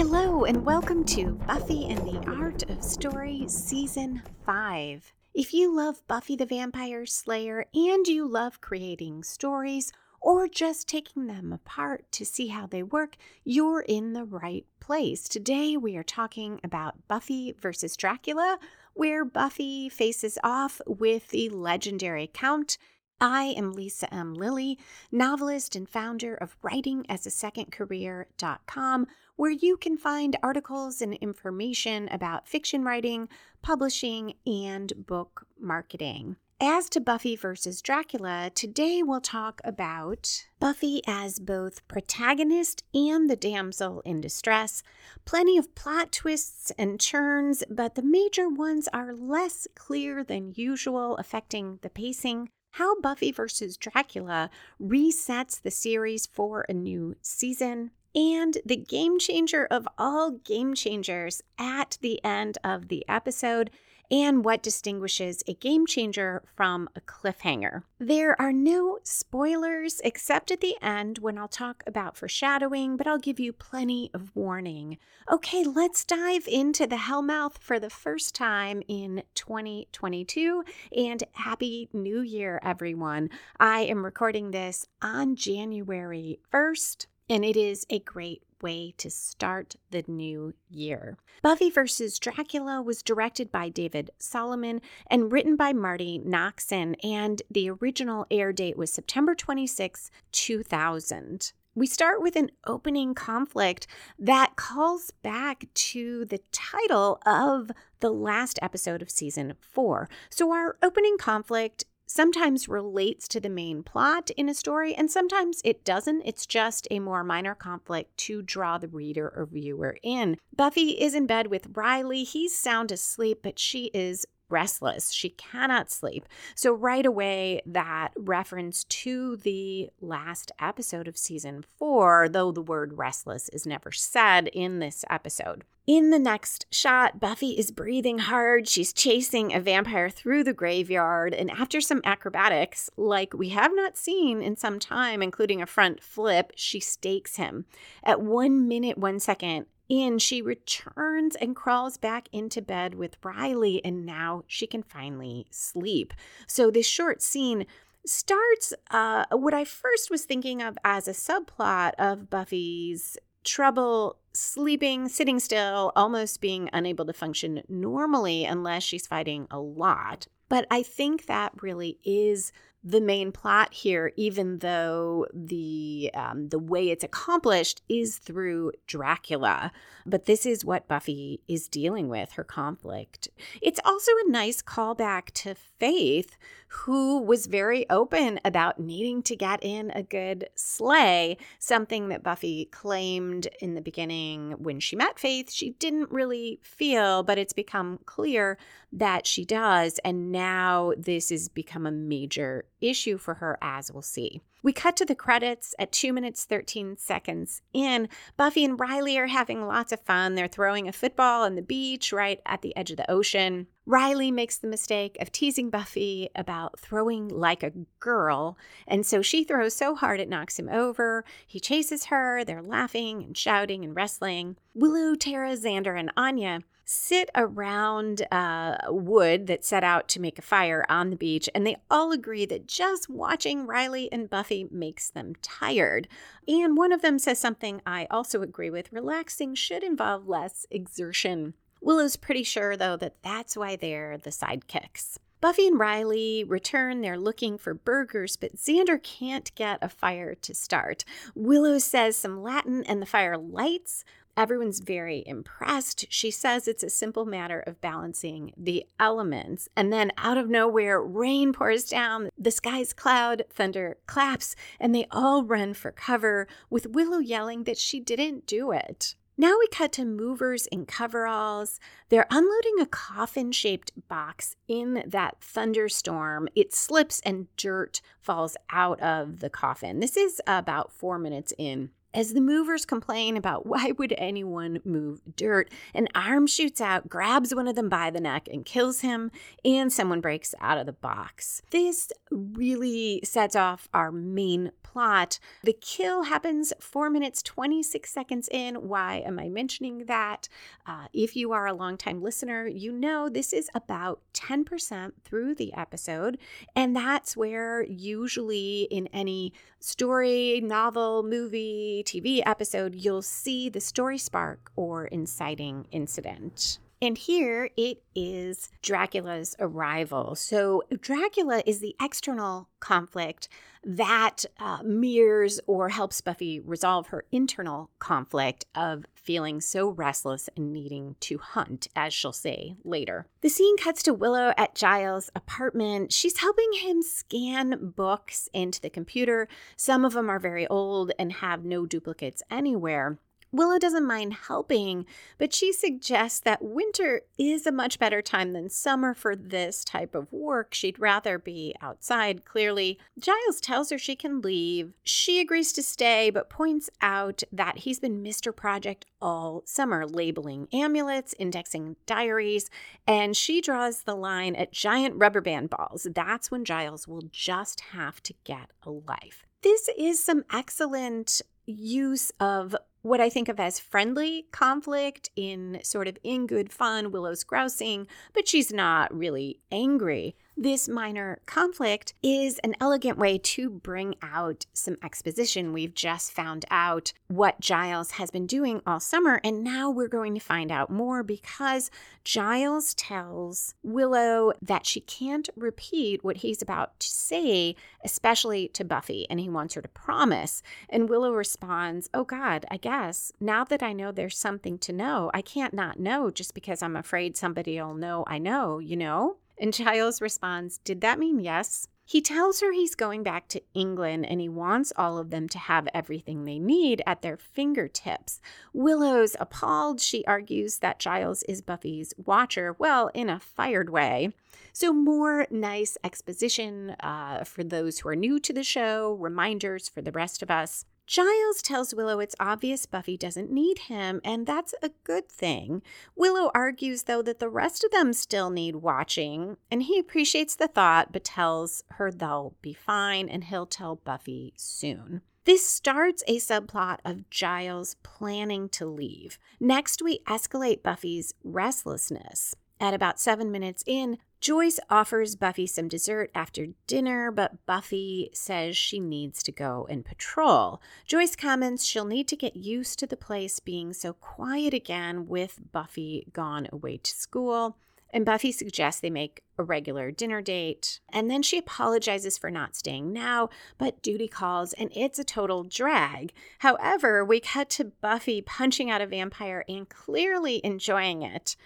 Hello, and welcome to Buffy and the Art of Story Season 5. If you love Buffy the Vampire Slayer and you love creating stories or just taking them apart to see how they work, you're in the right place. Today we are talking about Buffy versus Dracula, where Buffy faces off with the legendary Count I am Lisa M. Lilly, novelist and founder of writingasasecondcareer.com, where you can find articles and information about fiction writing, publishing, and book marketing. As to Buffy versus Dracula, today we'll talk about Buffy as both protagonist and the damsel in distress. Plenty of plot twists and turns, but the major ones are less clear than usual, affecting the pacing how Buffy vs. Dracula resets the series for a new season, and the game changer of all game changers at the end of the episode and what distinguishes a game changer from a cliffhanger. There are no spoilers except at the end when I'll talk about foreshadowing, but I'll give you plenty of warning. Okay, let's dive into the Hellmouth for the first time in 2022 and Happy New Year, everyone. I am recording this on January 1st and it is a great way to start the new year. Buffy vs. Dracula was directed by David Solomon and written by Marti Noxon, and the original air date was September 26, 2000. We start with an opening conflict that calls back to the title of the last episode of season four. So, our opening conflict sometimes relates to the main plot in a story, and sometimes it doesn't. It's just a more minor conflict to draw the reader or viewer in. Buffy is in bed with Riley. He's sound asleep, but she is restless. She cannot sleep. So, right away, that reference to the last episode of season four, though the word restless is never said in this episode. In the next shot, Buffy is breathing hard. She's chasing a vampire through the graveyard. And after some acrobatics, like we have not seen in some time, including a front flip, she stakes him. At one minute, one second, in, she returns and crawls back into bed with Riley, and now she can finally sleep. So, this short scene starts uh, what I first was thinking of as a subplot of Buffy's trouble sleeping, sitting still, almost being unable to function normally unless she's fighting a lot. But I think that really is the main plot here, even though the um, the way it's accomplished is through Dracula. But this is what Buffy is dealing with her conflict. It's also a nice callback to Faith, who was very open about needing to get in a good slay, something that Buffy claimed in the beginning when she met Faith she didn't really feel, but it's become clear that she does. And now this has become a major issue for her, as we'll see. We cut to the credits at 2 minutes 13 seconds in. Buffy and Riley are having lots of fun. They're throwing a football on the beach right at the edge of the ocean. Riley makes the mistake of teasing Buffy about throwing like a girl, and so she throws so hard it knocks him over. He chases her. They're laughing and shouting and wrestling. Willow, Tara, Xander, and Anya sit around uh, wood that set out to make a fire on the beach, and they all agree that just watching Riley and Buffy makes them tired. And one of them says something I also agree with relaxing should involve less exertion. Willow's pretty sure, though, that that's why they're the sidekicks. Buffy and Riley return. They're looking for burgers, but Xander can't get a fire to start. Willow says some Latin and the fire lights. Everyone's very impressed. She says it's a simple matter of balancing the elements. And then out of nowhere, rain pours down, the sky's cloud, thunder claps, and they all run for cover, with Willow yelling that she didn't do it. Now we cut to movers in coveralls. They're unloading a coffin shaped box in that thunderstorm. It slips and dirt falls out of the coffin. This is about four minutes in. As the movers complain about why would anyone move dirt, an arm shoots out, grabs one of them by the neck, and kills him, and someone breaks out of the box. This really sets off our main plot. The kill happens 4 minutes 26 seconds in. Why am I mentioning that? Uh, if you are a longtime listener, you know this is about 10% through the episode, and that's where usually in any story, novel, movie, TV episode, you'll see the story spark or inciting incident. And here it is Dracula's arrival. So, Dracula is the external conflict that uh, mirrors or helps Buffy resolve her internal conflict of feeling so restless and needing to hunt, as she'll say later. The scene cuts to Willow at Giles' apartment. She's helping him scan books into the computer. Some of them are very old and have no duplicates anywhere. Willow doesn't mind helping, but she suggests that winter is a much better time than summer for this type of work. She'd rather be outside, clearly. Giles tells her she can leave. She agrees to stay, but points out that he's been Mr. Project all summer, labeling amulets, indexing diaries, and she draws the line at giant rubber band balls. That's when Giles will just have to get a life. This is some excellent use of what I think of as friendly conflict in sort of in good fun, Willow's grousing, but she's not really angry. This minor conflict is an elegant way to bring out some exposition. We've just found out what Giles has been doing all summer, and now we're going to find out more because Giles tells Willow that she can't repeat what he's about to say, especially to Buffy, and he wants her to promise. And Willow responds, Oh God, I guess now that I know there's something to know, I can't not know just because I'm afraid somebody will know I know, you know? And Giles responds, Did that mean yes? He tells her he's going back to England and he wants all of them to have everything they need at their fingertips. Willow's appalled. She argues that Giles is Buffy's watcher, well, in a fired way. So, more nice exposition uh, for those who are new to the show, reminders for the rest of us. Giles tells Willow it's obvious Buffy doesn't need him, and that's a good thing. Willow argues, though, that the rest of them still need watching, and he appreciates the thought but tells her they'll be fine and he'll tell Buffy soon. This starts a subplot of Giles planning to leave. Next, we escalate Buffy's restlessness. At about seven minutes in, Joyce offers Buffy some dessert after dinner, but Buffy says she needs to go and patrol. Joyce comments she'll need to get used to the place being so quiet again with Buffy gone away to school. And Buffy suggests they make a regular dinner date. And then she apologizes for not staying now, but duty calls and it's a total drag. However, we cut to Buffy punching out a vampire and clearly enjoying it.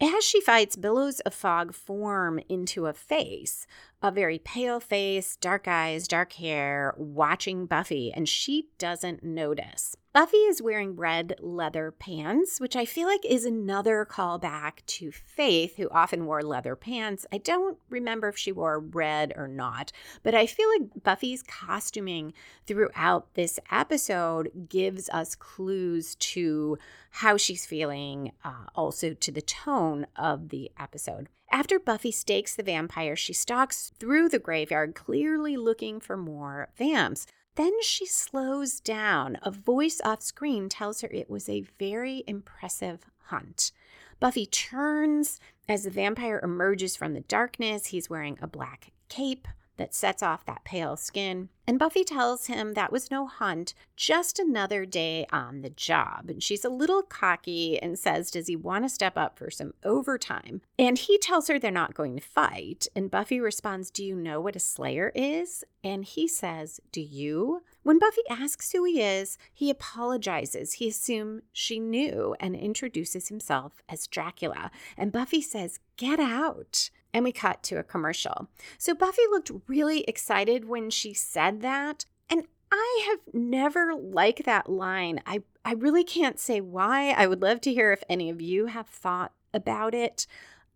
As she fights, billows of fog form into a face, a very pale face, dark eyes, dark hair, watching Buffy, and she doesn't notice. Buffy is wearing red leather pants, which I feel like is another callback to Faith, who often wore leather pants. I don't remember if she wore red or not, but I feel like Buffy's costuming throughout this episode gives us clues to how she's feeling, uh, also to the tone of the episode. After Buffy stakes the vampire, she stalks through the graveyard, clearly looking for more vamps. Then she slows down. A voice off screen tells her it was a very impressive hunt. Buffy turns as the vampire emerges from the darkness. He's wearing a black cape that sets off that pale skin. And Buffy tells him that was no hunt, just another day on the job. And she's a little cocky and says, Does he want to step up for some overtime? And he tells her they're not going to fight. And Buffy responds, Do you know what a slayer is? And he says, Do you? When Buffy asks who he is, he apologizes. He assumes she knew and introduces himself as Dracula. And Buffy says, Get out and we cut to a commercial. So Buffy looked really excited when she said that. And I have never liked that line. I, I really can't say why. I would love to hear if any of you have thought about it.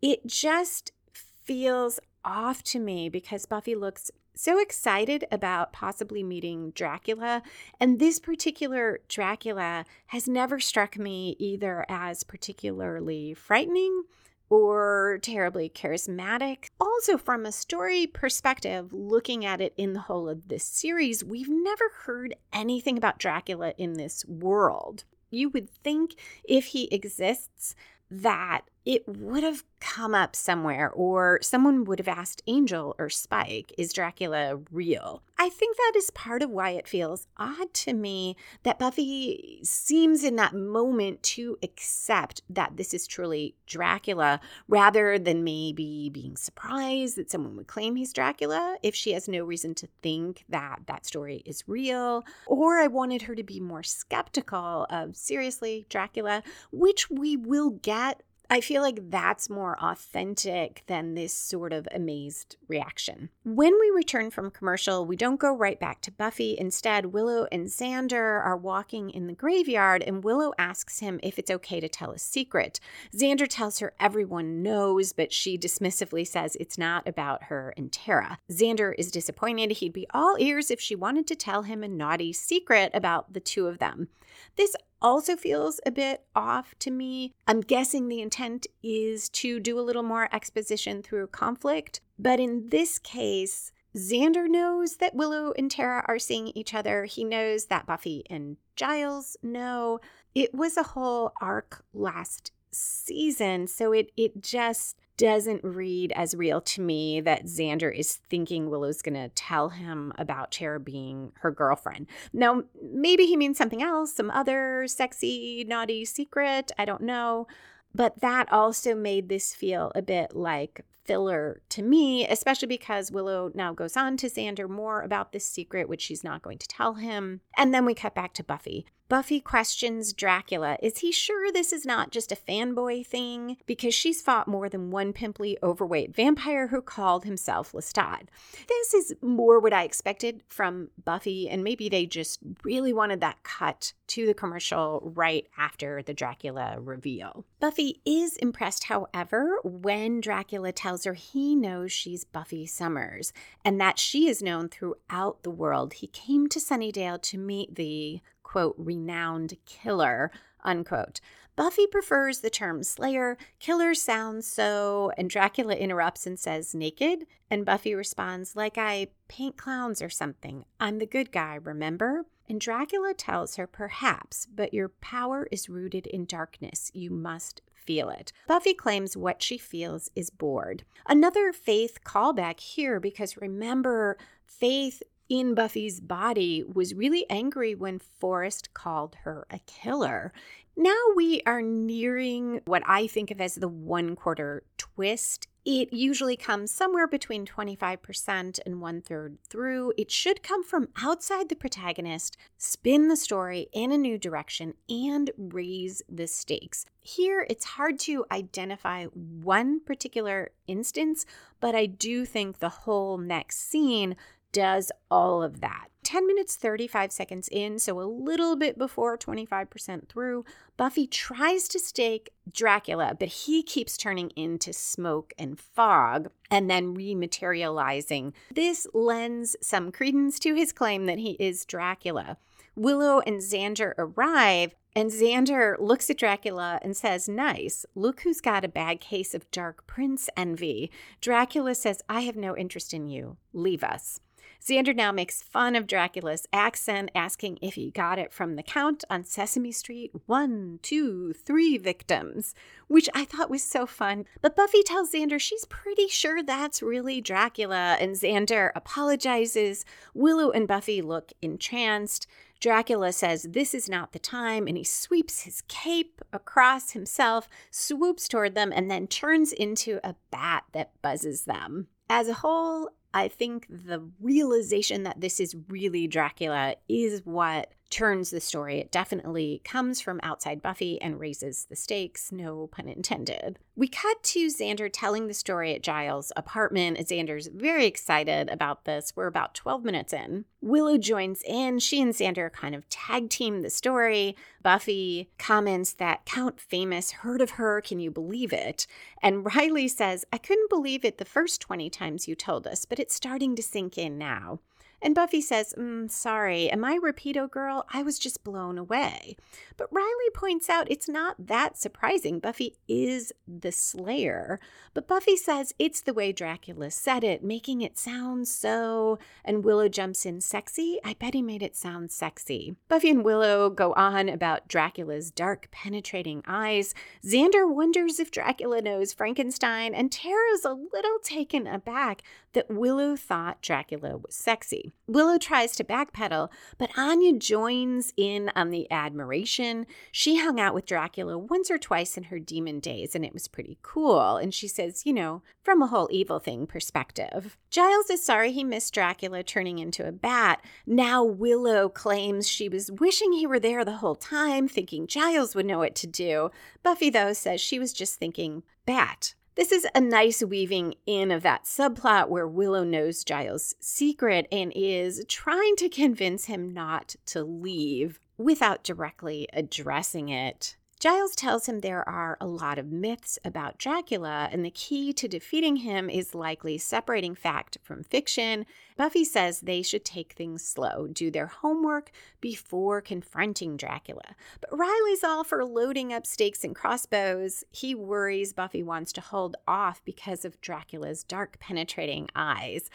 It just feels off to me because Buffy looks so excited about possibly meeting Dracula. And this particular Dracula has never struck me either as particularly frightening or terribly charismatic. Also, from a story perspective, looking at it in the whole of this series, we've never heard anything about Dracula in this world. You would think if he exists, that it would have come up somewhere, or someone would have asked Angel or Spike, is Dracula real? I think that is part of why it feels odd to me that Buffy seems in that moment to accept that this is truly Dracula rather than maybe being surprised that someone would claim he's Dracula if she has no reason to think that that story is real. Or I wanted her to be more skeptical of seriously Dracula, which we will get I feel like that's more authentic than this sort of amazed reaction. When we return from commercial, we don't go right back to Buffy. Instead, Willow and Xander are walking in the graveyard, and Willow asks him if it's okay to tell a secret. Xander tells her everyone knows, but she dismissively says it's not about her and Tara. Xander is disappointed. He'd be all ears if she wanted to tell him a naughty secret about the two of them. This also feels a bit off to me. I'm guessing the intent is to do a little more exposition through conflict, but in this case, Xander knows that Willow and Tara are seeing each other. He knows that Buffy and Giles know. It was a whole arc last season, so it it just doesn't read as real to me that Xander is thinking Willow's going to tell him about Tara being her girlfriend. Now, maybe he means something else, some other sexy, naughty secret. I don't know. But that also made this feel a bit like filler to me, especially because Willow now goes on to Xander more about this secret, which she's not going to tell him. And then we cut back to Buffy. Buffy questions Dracula. Is he sure this is not just a fanboy thing? Because she's fought more than one pimply, overweight vampire who called himself Lestat. This is more what I expected from Buffy, and maybe they just really wanted that cut to the commercial right after the Dracula reveal. Buffy is impressed, however, when Dracula tells her he knows she's Buffy Summers and that she is known throughout the world. He came to Sunnydale to meet the quote, renowned killer, unquote. Buffy prefers the term slayer. Killer sounds so, and Dracula interrupts and says naked. And Buffy responds, like I paint clowns or something. I'm the good guy, remember? And Dracula tells her, perhaps, but your power is rooted in darkness. You must feel it. Buffy claims what she feels is bored. Another Faith callback here because remember, Faith in Buffy's body was really angry when Forrest called her a killer. Now we are nearing what I think of as the one quarter twist. It usually comes somewhere between 25% and one third through. It should come from outside the protagonist, spin the story in a new direction, and raise the stakes. Here, it's hard to identify one particular instance, but I do think the whole next scene does all of that. 10 minutes 35 seconds in, so a little bit before 25% through, Buffy tries to stake Dracula, but he keeps turning into smoke and fog and then rematerializing. This lends some credence to his claim that he is Dracula. Willow and Xander arrive, and Xander looks at Dracula and says, Nice, look who's got a bad case of dark prince envy. Dracula says, I have no interest in you. Leave us. Xander now makes fun of Dracula's accent, asking if he got it from the count on Sesame Street one, two, three victims, which I thought was so fun. But Buffy tells Xander she's pretty sure that's really Dracula, and Xander apologizes. Willow and Buffy look entranced. Dracula says this is not the time, and he sweeps his cape across himself, swoops toward them, and then turns into a bat that buzzes them. As a whole, I think the realization that this is really Dracula is what turns the story. It definitely comes from outside Buffy and raises the stakes, no pun intended. We cut to Xander telling the story at Giles' apartment. Xander's very excited about this. We're about 12 minutes in. Willow joins in. She and Xander kind of tag team the story. Buffy comments that Count Famous heard of her. Can you believe it? And Riley says, I couldn't believe it the first 20 times you told us, but it's starting to sink in now. And Buffy says, mm, Sorry, am I Repeato girl? I was just blown away. But Riley points out it's not that surprising. Buffy is the Slayer. But Buffy says it's the way Dracula said it, making it sound so. And Willow jumps in, Sexy? I bet he made it sound sexy. Buffy and Willow go on about Dracula's dark, penetrating eyes. Xander wonders if Dracula knows Frankenstein, and Tara's a little taken aback that Willow thought Dracula was sexy. Willow tries to backpedal, but Anya joins in on the admiration. She hung out with Dracula once or twice in her demon days, and it was pretty cool. And she says, you know, from a whole evil thing perspective. Giles is sorry he missed Dracula turning into a bat. Now Willow claims she was wishing he were there the whole time, thinking Giles would know what to do. Buffy, though, says she was just thinking bat. This is a nice weaving in of that subplot where Willow knows Giles' secret and is trying to convince him not to leave without directly addressing it. Giles tells him there are a lot of myths about Dracula, and the key to defeating him is likely separating fact from fiction. Buffy says they should take things slow, do their homework before confronting Dracula. But Riley's all for loading up stakes and crossbows. He worries Buffy wants to hold off because of Dracula's dark, penetrating eyes.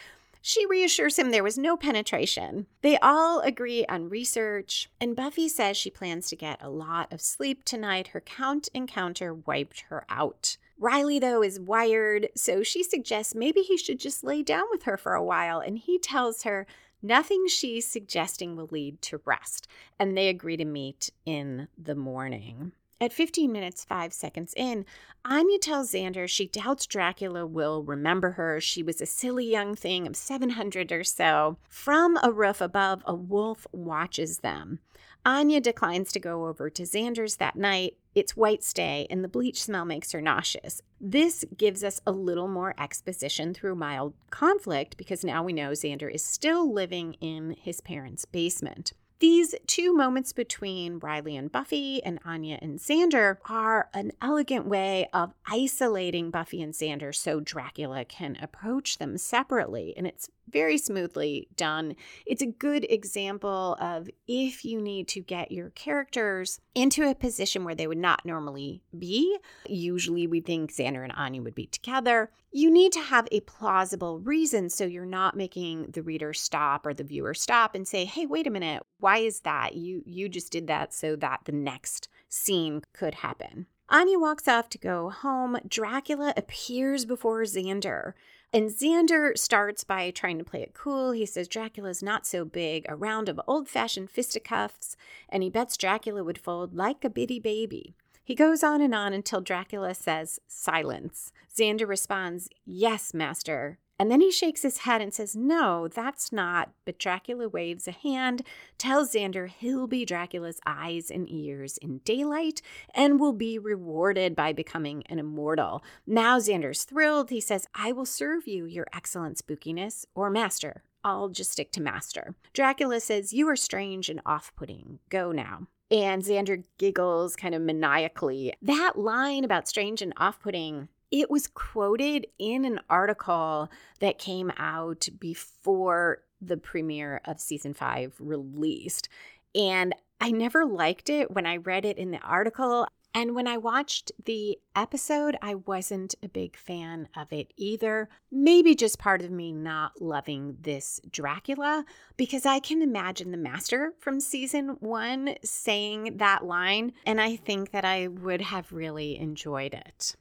She reassures him there was no penetration. They all agree on research, and Buffy says she plans to get a lot of sleep tonight. Her count encounter wiped her out. Riley, though, is wired, so she suggests maybe he should just lay down with her for a while, and he tells her nothing she's suggesting will lead to rest, and they agree to meet in the morning. At 15 minutes, 5 seconds in, Anya tells Xander she doubts Dracula will remember her. She was a silly young thing of 700 or so. From a roof above, a wolf watches them. Anya declines to go over to Xander's that night. It's White's Day, and the bleach smell makes her nauseous. This gives us a little more exposition through mild conflict because now we know Xander is still living in his parents' basement. These two moments between Riley and Buffy and Anya and Xander are an elegant way of isolating Buffy and Xander so Dracula can approach them separately. And it's very smoothly done. It's a good example of if you need to get your characters into a position where they would not normally be. Usually, we think Xander and Anya would be together. You need to have a plausible reason so you're not making the reader stop or the viewer stop and say, "Hey, wait a minute. Why is that? You you just did that so that the next scene could happen." Anya walks off to go home. Dracula appears before Xander. And Xander starts by trying to play it cool. He says Dracula's not so big, a round of old fashioned fisticuffs, and he bets Dracula would fold like a bitty baby. He goes on and on until Dracula says, Silence. Xander responds, Yes, master. And then he shakes his head and says, No, that's not. But Dracula waves a hand, tells Xander he'll be Dracula's eyes and ears in daylight and will be rewarded by becoming an immortal. Now Xander's thrilled. He says, I will serve you, your excellent spookiness, or master. I'll just stick to master. Dracula says, You are strange and off putting. Go now. And Xander giggles kind of maniacally. That line about strange and off putting it was quoted in an article that came out before the premiere of season five released. And I never liked it when I read it in the article. And when I watched the episode, I wasn't a big fan of it either. Maybe just part of me not loving this Dracula, because I can imagine the master from season one saying that line, and I think that I would have really enjoyed it.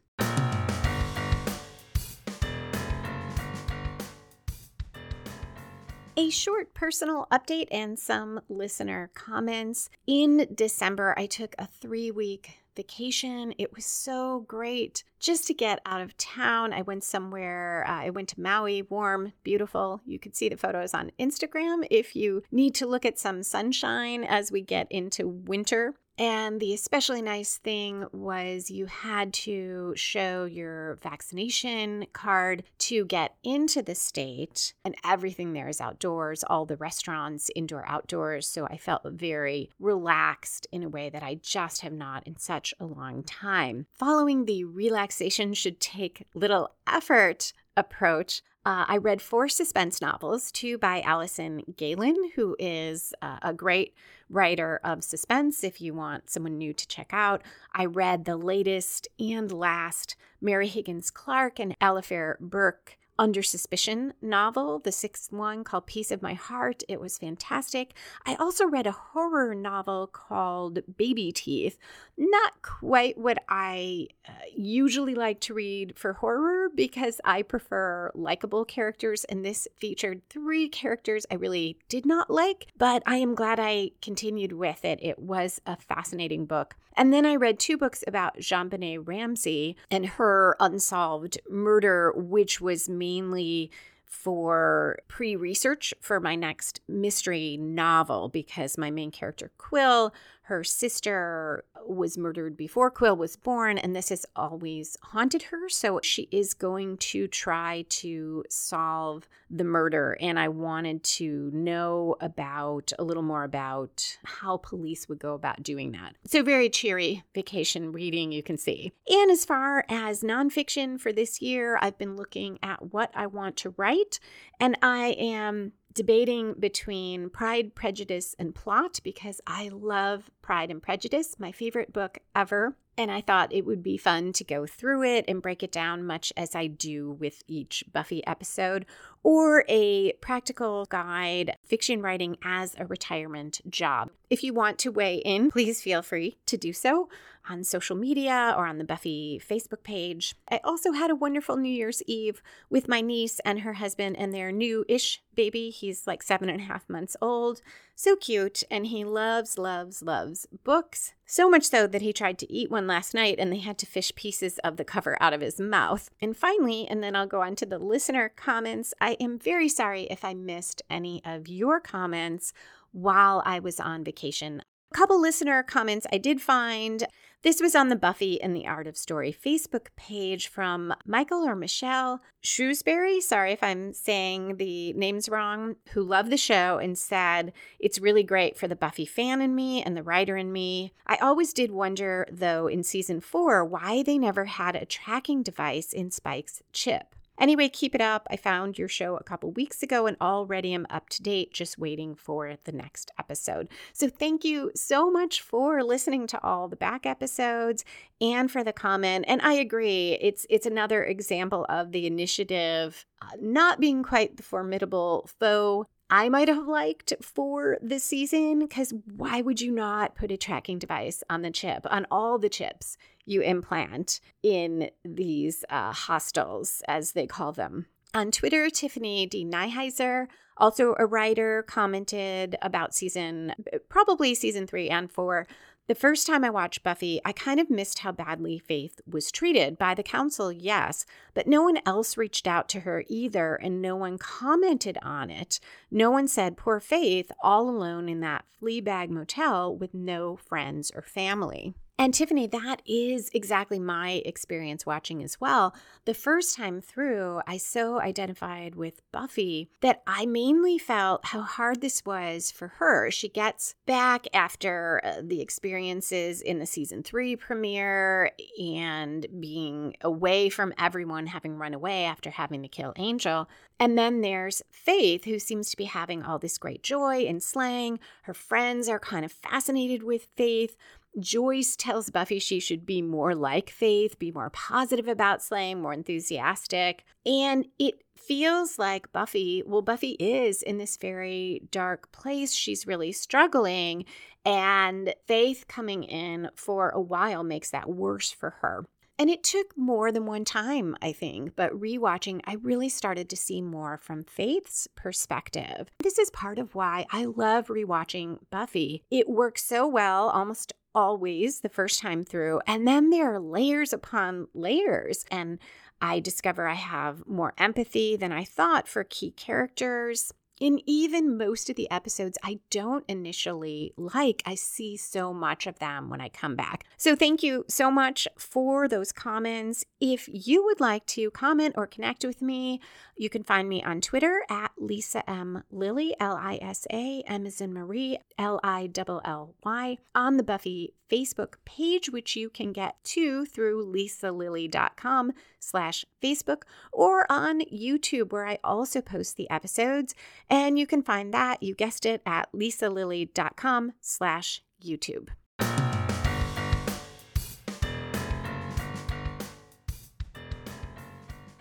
A short personal update and some listener comments. In December, I took a three week vacation. It was so great just to get out of town. I went somewhere, uh, I went to Maui, warm, beautiful. You could see the photos on Instagram if you need to look at some sunshine as we get into winter. And the especially nice thing was you had to show your vaccination card to get into the state, and everything there is outdoors, all the restaurants, indoor, outdoors. So I felt very relaxed in a way that I just have not in such a long time. Following the relaxation should take little effort approach, uh, I read four suspense novels, two by Alison Gaylin, who is uh, a great writer of suspense if you want someone new to check out. I read the latest and last Mary Higgins Clark and Alafair Burke under Suspicion novel, the sixth one called Piece of My Heart. It was fantastic. I also read a horror novel called Baby Teeth. Not quite what I uh, usually like to read for horror because I prefer likable characters, and this featured three characters I really did not like, but I am glad I continued with it. It was a fascinating book. And then I read two books about JonBenét Ramsey and her unsolved murder, which was mainly for pre research for my next mystery novel because my main character, Quill, her sister was murdered before Quill was born, and this has always haunted her. So she is going to try to solve the murder. And I wanted to know about a little more about how police would go about doing that. So, very cheery vacation reading, you can see. And as far as nonfiction for this year, I've been looking at what I want to write, and I am debating between Pride, Prejudice, and Plot because I love Pride and Prejudice, my favorite book ever. And I thought it would be fun to go through it and break it down, much as I do with each Buffy episode, or a practical guide, fiction writing as a retirement job. If you want to weigh in, please feel free to do so on social media or on the Buffy Facebook page. I also had a wonderful New Year's Eve with my niece and her husband and their new ish baby. He's like seven and a half months old. So cute. And he loves, loves, loves books. So much so that he tried to eat one last night and they had to fish pieces of the cover out of his mouth. And finally, and then I'll go on to the listener comments, I am very sorry if I missed any of your comments while I was on vacation. A couple listener comments I did find. This was on the Buffy and the Art of Story Facebook page from Michael or Michelle Shrewsbury. Sorry if I'm saying the names wrong, who loved the show and said it's really great for the Buffy fan in me and the writer in me. I always did wonder, though, in season four, why they never had a tracking device in Spike's chip. Anyway, keep it up. I found your show a couple weeks ago and already am up to date, just waiting for the next episode. So, thank you so much for listening to all the back episodes and for the comment. And I agree, it's it's another example of the initiative uh, not being quite the formidable foe I might have liked for this season because why would you not put a tracking device on the chip, on all the chips you implant in these uh, hostiles, as they call them? On Twitter, Tiffany D. Nyheiser, also a writer, commented about season, probably season three and four, the first time I watched Buffy, I kind of missed how badly Faith was treated by the council, yes, but no one else reached out to her either, and no one commented on it. No one said, Poor Faith, all alone in that flea bag motel with no friends or family. And Tiffany, that is exactly my experience watching as well. The first time through, I so identified with Buffy that I mainly felt how hard this was for her. She gets back after uh, the experiences in the season three premiere and being away from everyone, having run away after having to kill Angel. And then there's Faith, who seems to be having all this great joy in slaying. Her friends are kind of fascinated with Faith. Joyce tells Buffy she should be more like Faith, be more positive about slaying, more enthusiastic. And it feels like Buffy, well, Buffy is in this very dark place. She's really struggling. And Faith coming in for a while makes that worse for her. And it took more than one time, I think, but rewatching, I really started to see more from Faith's perspective. This is part of why I love rewatching Buffy. It works so well almost always the first time through, and then there are layers upon layers. And I discover I have more empathy than I thought for key characters. In even most of the episodes I don't initially like, I see so much of them when I come back. So, thank you so much for those comments. If you would like to comment or connect with me, you can find me on Twitter at Lisa M. Lilly, L I S A, M as in Marie, L I L L Y, on the Buffy Facebook page, which you can get to through lisalilly.com slash Facebook, or on YouTube, where I also post the episodes. And you can find that, you guessed it, at lisalilly.com slash YouTube.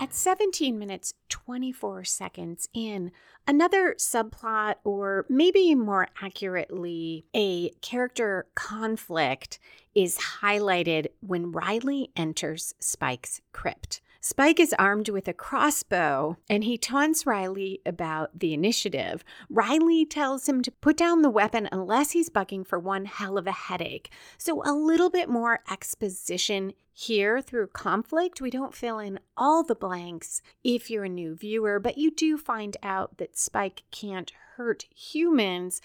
At 17 minutes 24 seconds in, another subplot, or maybe more accurately, a character conflict, is highlighted when Riley enters Spike's crypt. Spike is armed with a crossbow and he taunts Riley about the initiative. Riley tells him to put down the weapon unless he's bugging for one hell of a headache. So, a little bit more exposition here through conflict. We don't fill in all the blanks if you're a new viewer, but you do find out that Spike can't hurt humans.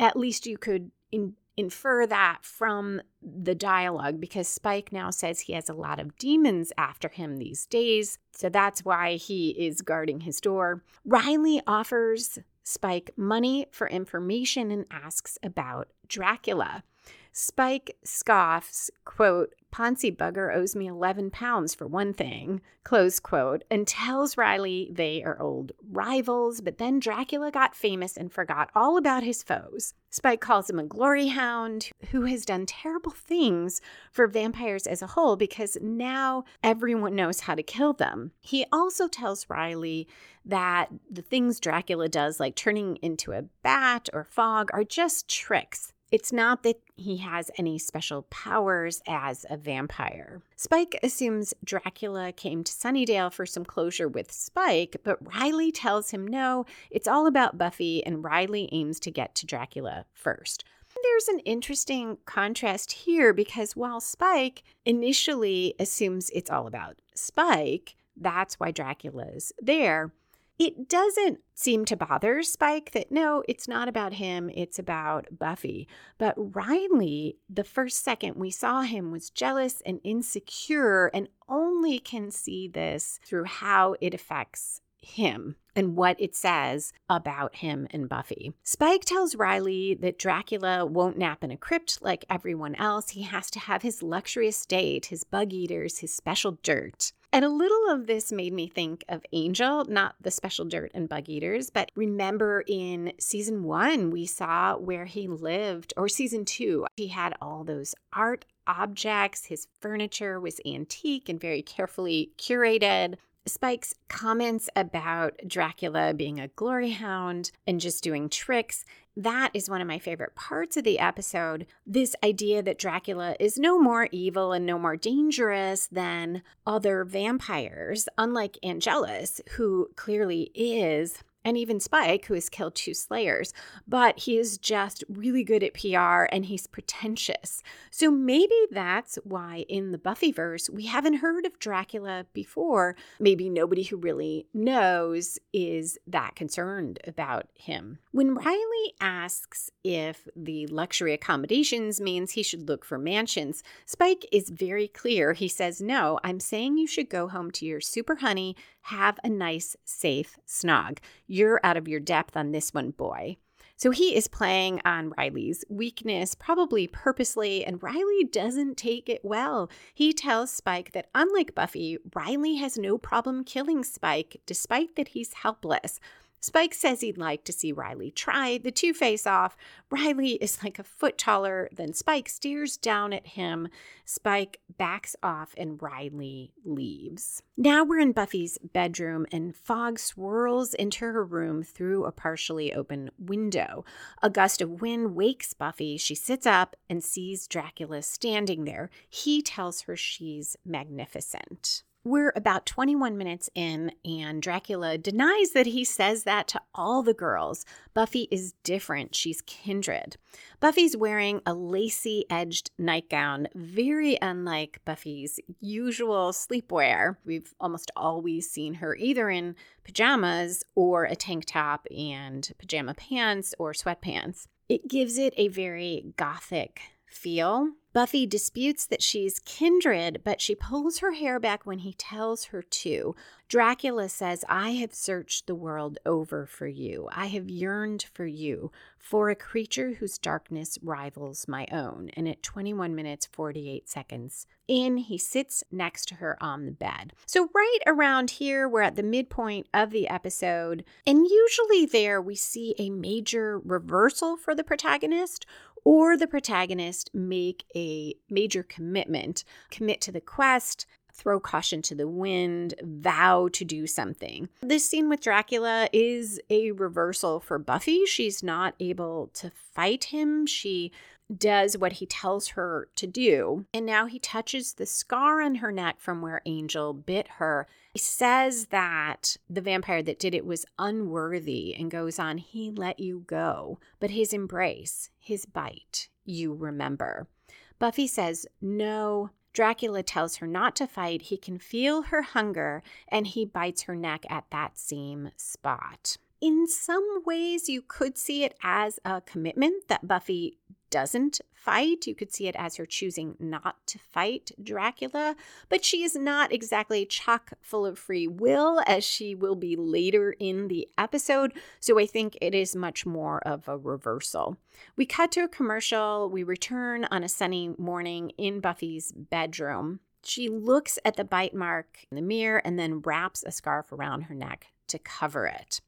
At least you could in infer that from the dialogue because Spike now says he has a lot of demons after him these days. So that's why he is guarding his door. Riley offers Spike money for information and asks about Dracula. Spike scoffs, quote, Poncy Bugger owes me 11 pounds for one thing, close quote, and tells Riley they are old rivals, but then Dracula got famous and forgot all about his foes. Spike calls him a glory hound who has done terrible things for vampires as a whole because now everyone knows how to kill them. He also tells Riley that the things Dracula does, like turning into a bat or fog, are just tricks it's not that he has any special powers as a vampire. Spike assumes Dracula came to Sunnydale for some closure with Spike, but Riley tells him no, it's all about Buffy, and Riley aims to get to Dracula first. There's an interesting contrast here because while Spike initially assumes it's all about Spike, that's why Dracula's there. It doesn't seem to bother Spike that no, it's not about him, it's about Buffy. But Riley, the first second we saw him, was jealous and insecure and only can see this through how it affects him and what it says about him and Buffy. Spike tells Riley that Dracula won't nap in a crypt like everyone else. He has to have his luxury estate, his bug eaters, his special dirt. And a little of this made me think of Angel, not the special dirt and bug eaters, but remember in season one, we saw where he lived, or season two, he had all those art objects. His furniture was antique and very carefully curated. Spike's comments about Dracula being a glory hound and just doing tricks, that is one of my favorite parts of the episode. This idea that Dracula is no more evil and no more dangerous than other vampires, unlike Angelus, who clearly is and even Spike, who has killed two Slayers, but he is just really good at PR and he's pretentious. So maybe that's why in the Buffyverse we haven't heard of Dracula before. Maybe nobody who really knows is that concerned about him. When Riley asks if the luxury accommodations means he should look for mansions, Spike is very clear. He says, No, I'm saying you should go home to your super honey have a nice, safe snog. You're out of your depth on this one, boy. So he is playing on Riley's weakness, probably purposely, and Riley doesn't take it well. He tells Spike that unlike Buffy, Riley has no problem killing Spike despite that he's helpless. Spike says he'd like to see Riley try. The two face off. Riley is like a foot taller than Spike, stares down at him. Spike backs off and Riley leaves. Now we're in Buffy's bedroom and fog swirls into her room through a partially open window. A gust of wind wakes Buffy. She sits up and sees Dracula standing there. He tells her she's magnificent. We're about 21 minutes in, and Dracula denies that he says that to all the girls. Buffy is different. She's kindred. Buffy's wearing a lacy edged nightgown, very unlike Buffy's usual sleepwear. We've almost always seen her either in pajamas or a tank top and pajama pants or sweatpants. It gives it a very gothic feel. Buffy disputes that she's kindred, but she pulls her hair back when he tells her to. Dracula says, I have searched the world over for you. I have yearned for you, for a creature whose darkness rivals my own. And at 21 minutes, 48 seconds in, he sits next to her on the bed. So, right around here, we're at the midpoint of the episode. And usually, there we see a major reversal for the protagonist or the protagonist make a major commitment, commit to the quest, throw caution to the wind, vow to do something. This scene with Dracula is a reversal for Buffy. She's not able to fight him. She does what he tells her to do. And now he touches the scar on her neck from where Angel bit her. He says that the vampire that did it was unworthy and goes on, He let you go, but his embrace, his bite, you remember. Buffy says, No. Dracula tells her not to fight. He can feel her hunger and he bites her neck at that same spot. In some ways, you could see it as a commitment that Buffy doesn't fight. You could see it as her choosing not to fight Dracula, but she is not exactly chock full of free will as she will be later in the episode. So I think it is much more of a reversal. We cut to a commercial. We return on a sunny morning in Buffy's bedroom. She looks at the bite mark in the mirror and then wraps a scarf around her neck to cover it.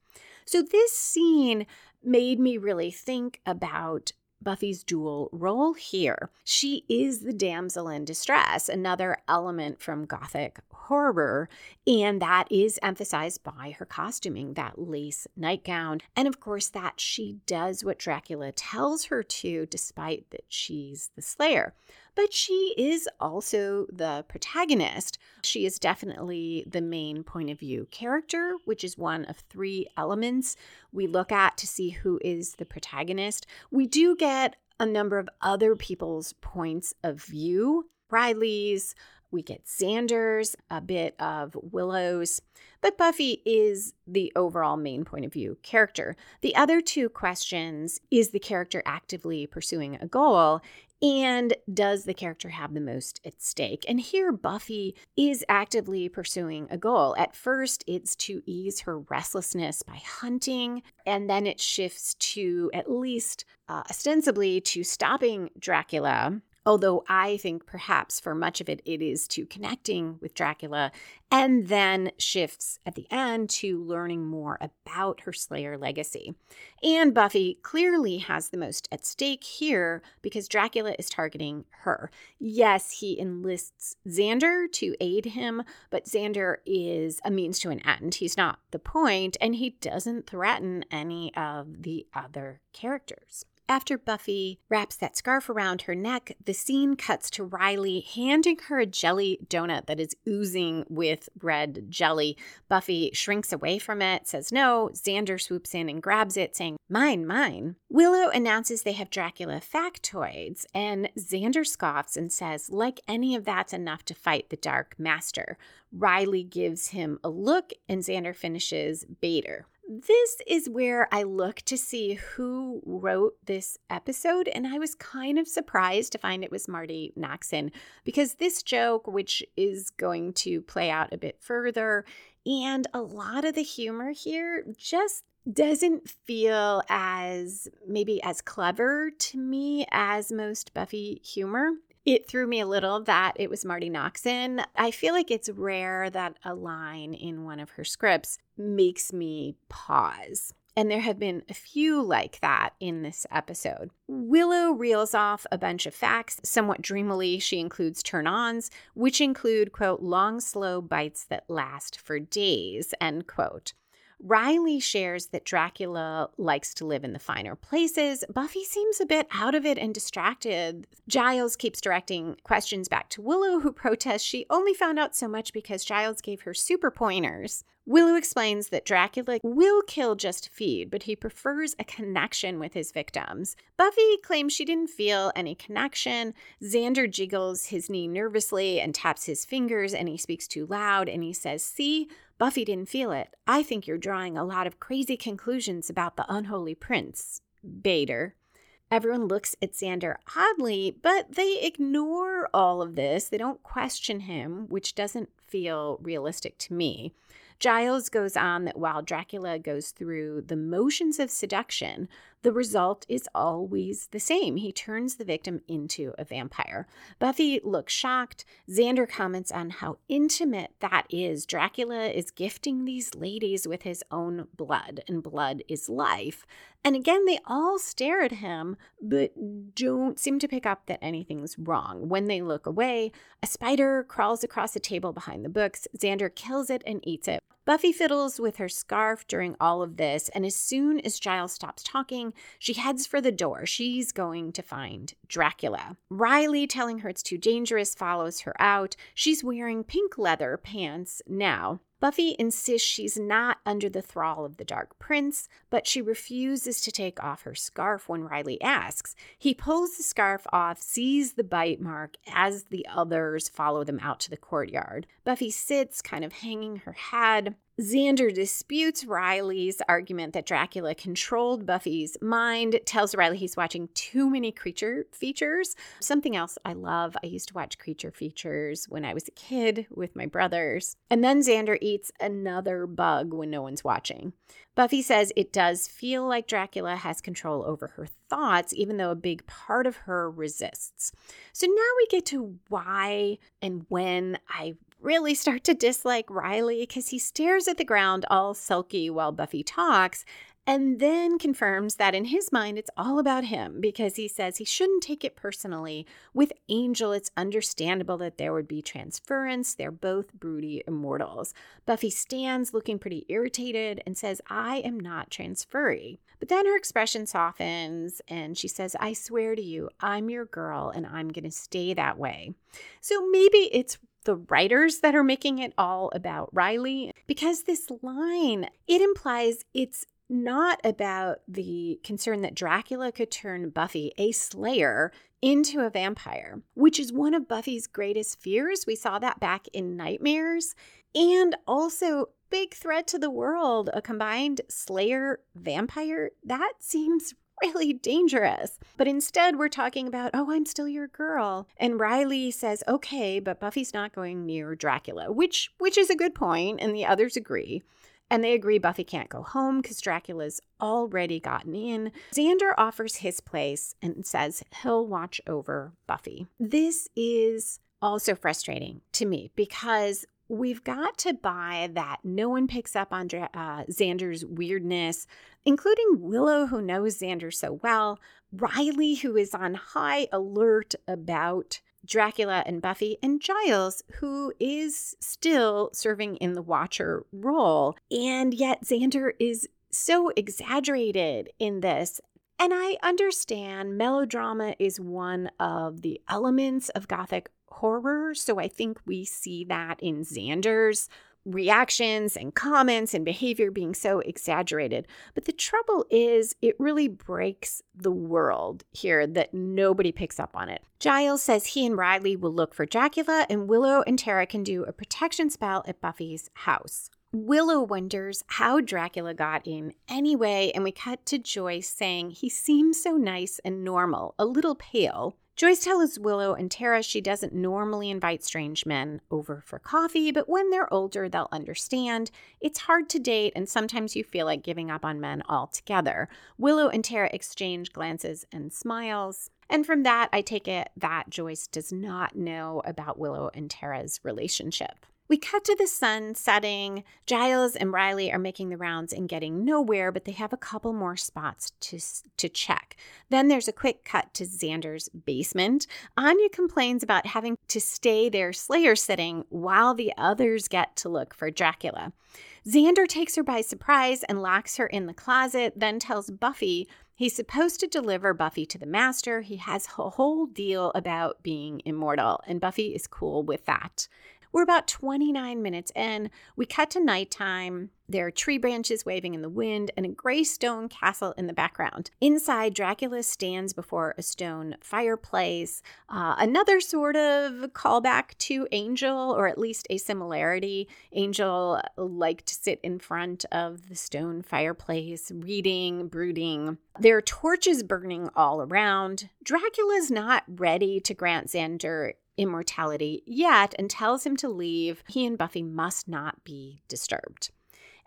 So, this scene made me really think about Buffy's dual role here. She is the damsel in distress, another element from Gothic horror, and that is emphasized by her costuming, that lace nightgown, and of course, that she does what Dracula tells her to, despite that she's the slayer but she is also the protagonist. She is definitely the main point of view character, which is one of three elements we look at to see who is the protagonist. We do get a number of other people's points of view. Riley's, we get Xander's, a bit of Willow's, but Buffy is the overall main point of view character. The other two questions is the character actively pursuing a goal? And does the character have the most at stake? And here, Buffy is actively pursuing a goal. At first, it's to ease her restlessness by hunting, and then it shifts to at least uh, ostensibly to stopping Dracula Although I think perhaps for much of it, it is to connecting with Dracula and then shifts at the end to learning more about her Slayer legacy. And Buffy clearly has the most at stake here because Dracula is targeting her. Yes, he enlists Xander to aid him, but Xander is a means to an end. He's not the point, and he doesn't threaten any of the other characters. After Buffy wraps that scarf around her neck, the scene cuts to Riley handing her a jelly donut that is oozing with red jelly. Buffy shrinks away from it, says no. Xander swoops in and grabs it, saying, Mine, mine. Willow announces they have Dracula factoids, and Xander scoffs and says, Like any of that's enough to fight the Dark Master. Riley gives him a look, and Xander finishes Bader. This is where I look to see who wrote this episode, and I was kind of surprised to find it was Marti Noxon because this joke, which is going to play out a bit further, and a lot of the humor here just doesn't feel as maybe as clever to me as most Buffy humor. It threw me a little that it was Marti Noxon. I feel like it's rare that a line in one of her scripts makes me pause. And there have been a few like that in this episode. Willow reels off a bunch of facts. Somewhat dreamily, she includes turn ons, which include, quote, long, slow bites that last for days, end quote. Riley shares that Dracula likes to live in the finer places. Buffy seems a bit out of it and distracted. Giles keeps directing questions back to Willow, who protests she only found out so much because Giles gave her super pointers. Willow explains that Dracula will kill just to feed, but he prefers a connection with his victims. Buffy claims she didn't feel any connection. Xander jiggles his knee nervously and taps his fingers, and he speaks too loud and he says, See, Buffy didn't feel it. I think you're drawing a lot of crazy conclusions about the unholy prince, Bader. Everyone looks at Xander oddly, but they ignore all of this. They don't question him, which doesn't feel realistic to me. Giles goes on that while Dracula goes through the motions of seduction, the result is always the same. He turns the victim into a vampire. Buffy looks shocked. Xander comments on how intimate that is. Dracula is gifting these ladies with his own blood, and blood is life. And again, they all stare at him, but don't seem to pick up that anything's wrong. When they look away, a spider crawls across the table behind the books. Xander kills it and eats it. Buffy fiddles with her scarf during all of this, and as soon as Giles stops talking, she heads for the door. She's going to find Dracula. Riley, telling her it's too dangerous, follows her out. She's wearing pink leather pants now. Buffy insists she's not under the thrall of the Dark Prince, but she refuses to take off her scarf when Riley asks. He pulls the scarf off, sees the bite mark as the others follow them out to the courtyard. Buffy sits, kind of hanging her head. Xander disputes Riley's argument that Dracula controlled Buffy's mind, tells Riley he's watching too many creature features. Something else I love, I used to watch creature features when I was a kid with my brothers. And then Xander eats another bug when no one's watching. Buffy says it does feel like Dracula has control over her thoughts, even though a big part of her resists. So now we get to why and when I really start to dislike Riley because he stares at the ground all sulky while Buffy talks and then confirms that in his mind it's all about him because he says he shouldn't take it personally. With Angel, it's understandable that there would be transference. They're both broody immortals. Buffy stands looking pretty irritated and says, I am not transferry. But then her expression softens and she says, I swear to you, I'm your girl and I'm going to stay that way. So maybe it's the writers that are making it all about Riley because this line it implies it's not about the concern that Dracula could turn Buffy, a slayer, into a vampire, which is one of Buffy's greatest fears. We saw that back in Nightmares. And also, big threat to the world, a combined slayer vampire. That seems really dangerous. But instead, we're talking about, oh, I'm still your girl. And Riley says, okay, but Buffy's not going near Dracula, which which is a good point, and the others agree. And they agree Buffy can't go home because Dracula's already gotten in. Xander offers his place and says he'll watch over Buffy. This is also frustrating to me because we've got to buy that no one picks up on uh, Xander's weirdness, including Willow, who knows Xander so well, Riley, who is on high alert about Dracula and Buffy, and Giles, who is still serving in the Watcher role. And yet, Xander is so exaggerated in this. And I understand melodrama is one of the elements of Gothic horror. So I think we see that in Xander's reactions and comments and behavior being so exaggerated. But the trouble is, it really breaks the world here that nobody picks up on it. Giles says he and Riley will look for Dracula, and Willow and Tara can do a protection spell at Buffy's house. Willow wonders how Dracula got in anyway, and we cut to Joyce saying he seems so nice and normal, a little pale. Joyce tells Willow and Tara she doesn't normally invite strange men over for coffee, but when they're older, they'll understand. It's hard to date, and sometimes you feel like giving up on men altogether. Willow and Tara exchange glances and smiles. And from that, I take it that Joyce does not know about Willow and Tara's relationship. We cut to the sun setting. Giles and Riley are making the rounds and getting nowhere, but they have a couple more spots to, to check. Then there's a quick cut to Xander's basement. Anya complains about having to stay there slayer sitting while the others get to look for Dracula. Xander takes her by surprise and locks her in the closet, then tells Buffy he's supposed to deliver Buffy to the master. He has a whole deal about being immortal, and Buffy is cool with that. We're about 29 minutes in. We cut to nighttime. There are tree branches waving in the wind and a gray stone castle in the background. Inside, Dracula stands before a stone fireplace. Uh, another sort of callback to Angel, or at least a similarity. Angel liked to sit in front of the stone fireplace, reading, brooding. There are torches burning all around. Dracula's not ready to grant Xander immortality yet and tells him to leave. He and Buffy must not be disturbed.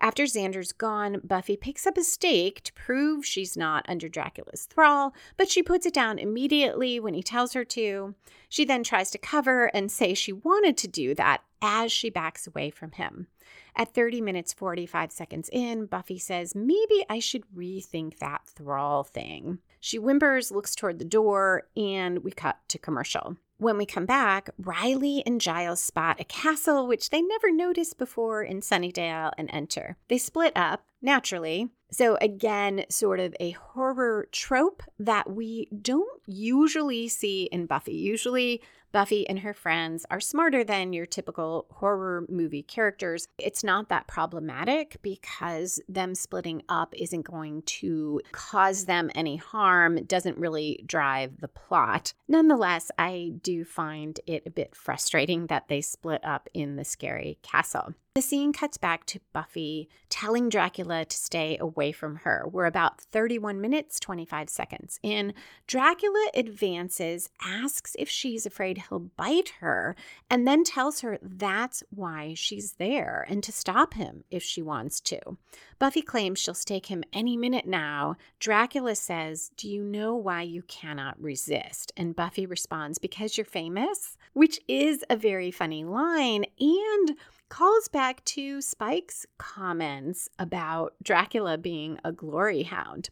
After Xander's gone, Buffy picks up a stake to prove she's not under Dracula's thrall, but she puts it down immediately when he tells her to. She then tries to cover and say she wanted to do that as she backs away from him. At 30 minutes 45 seconds in, Buffy says, Maybe I should rethink that thrall thing. She whimpers, looks toward the door, and we cut to commercial. When we come back, Riley and Giles spot a castle which they never noticed before in Sunnydale and enter. They split up, naturally. So, again, sort of a horror trope that we don't usually see in Buffy. Usually, Buffy and her friends are smarter than your typical horror movie characters. It's not that problematic because them splitting up isn't going to cause them any harm, doesn't really drive the plot. Nonetheless, I do find it a bit frustrating that they split up in the scary castle. The scene cuts back to Buffy telling Dracula to stay away from her. We're about 31 minutes, 25 seconds in. Dracula advances, asks if she's afraid he'll bite her, and then tells her that's why she's there and to stop him if she wants to. Buffy claims she'll stake him any minute now. Dracula says, Do you know why you cannot resist? And Buffy responds, Because you're famous, which is a very funny line. And calls back to Spike's comments about Dracula being a glory hound.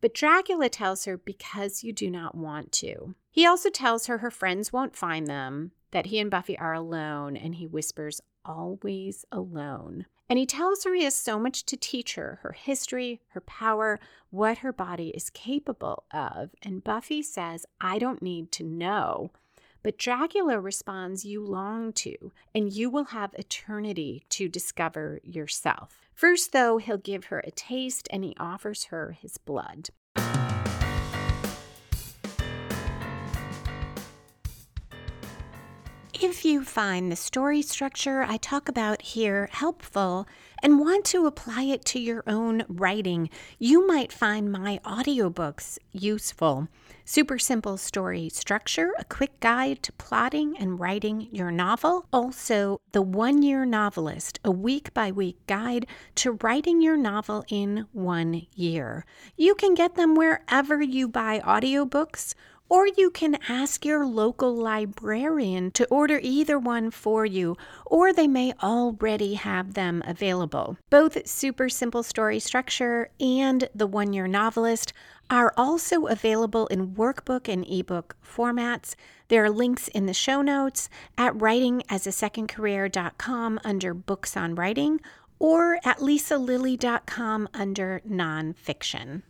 But Dracula tells her because you do not want to. He also tells her her friends won't find them, that he and Buffy are alone, and he whispers, always alone. And he tells her he has so much to teach her her history, her power, what her body is capable of. And Buffy says, I don't need to know. But Dracula responds, You long to, and you will have eternity to discover yourself. First, though, he'll give her a taste and he offers her his blood. If you find the story structure I talk about here helpful and want to apply it to your own writing, you might find my audiobooks useful. Super simple story structure, a quick guide to plotting and writing your novel. Also, The One Year Novelist, a week by week guide to writing your novel in one year. You can get them wherever you buy audiobooks or you can ask your local librarian to order either one for you, or they may already have them available. Both Super Simple Story Structure and The One Year Novelist are also available in workbook and ebook formats. There are links in the show notes at writingasasecondcareer.com under Books on Writing or at lisalilly.com under Nonfiction.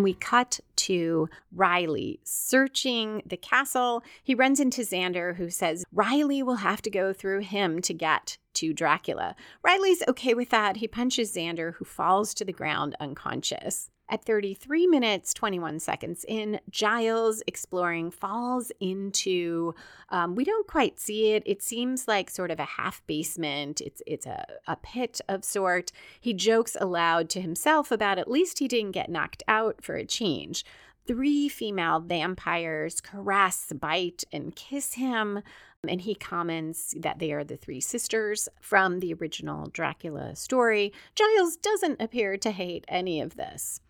We cut to Riley searching the castle. He runs into Xander, who says Riley will have to go through him to get to Dracula. Riley's okay with that. He punches Xander, who falls to the ground unconscious. At 33 minutes, 21 seconds in, Giles exploring falls into, um, we don't quite see it. It seems like sort of a half basement. It's, it's a, a pit of sort. He jokes aloud to himself about at least he didn't get knocked out for a change. Three female vampires caress, bite, and kiss him. And he comments that they are the three sisters from the original Dracula story. Giles doesn't appear to hate any of this.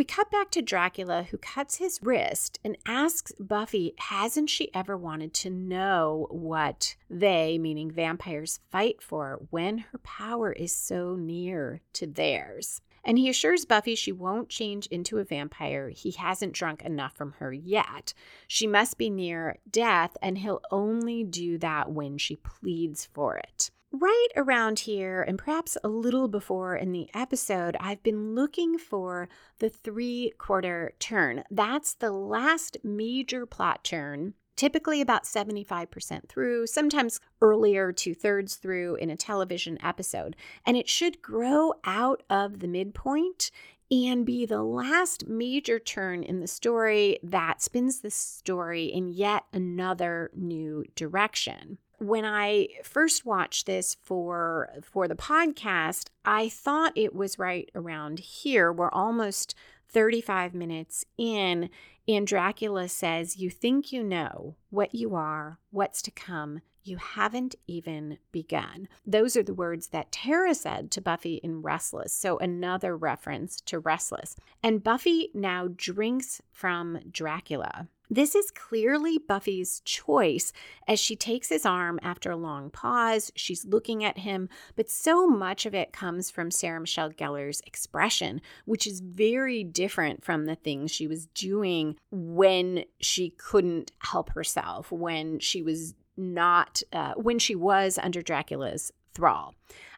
We cut back to Dracula, who cuts his wrist and asks Buffy, hasn't she ever wanted to know what they, meaning vampires, fight for when her power is so near to theirs? And he assures Buffy she won't change into a vampire. He hasn't drunk enough from her yet. She must be near death, and he'll only do that when she pleads for it right around here, and perhaps a little before in the episode, I've been looking for the three quarter turn. That's the last major plot turn. Typically, about 75% through, sometimes earlier, two thirds through in a television episode. And it should grow out of the midpoint and be the last major turn in the story that spins the story in yet another new direction when I first watched this for for the podcast, I thought it was right around here. We're almost 35 minutes in and Dracula says, "You think you know what you are, what's to come. You haven't even begun." Those are the words that Tara said to Buffy in Restless. So another reference to Restless. And Buffy now drinks from Dracula. This is clearly Buffy's choice as she takes his arm after a long pause. She's looking at him, but so much of it comes from Sarah Michelle Gellar's expression, which is very different from the things she was doing when she couldn't help herself, when she was not, uh, when she was under Dracula's thrall.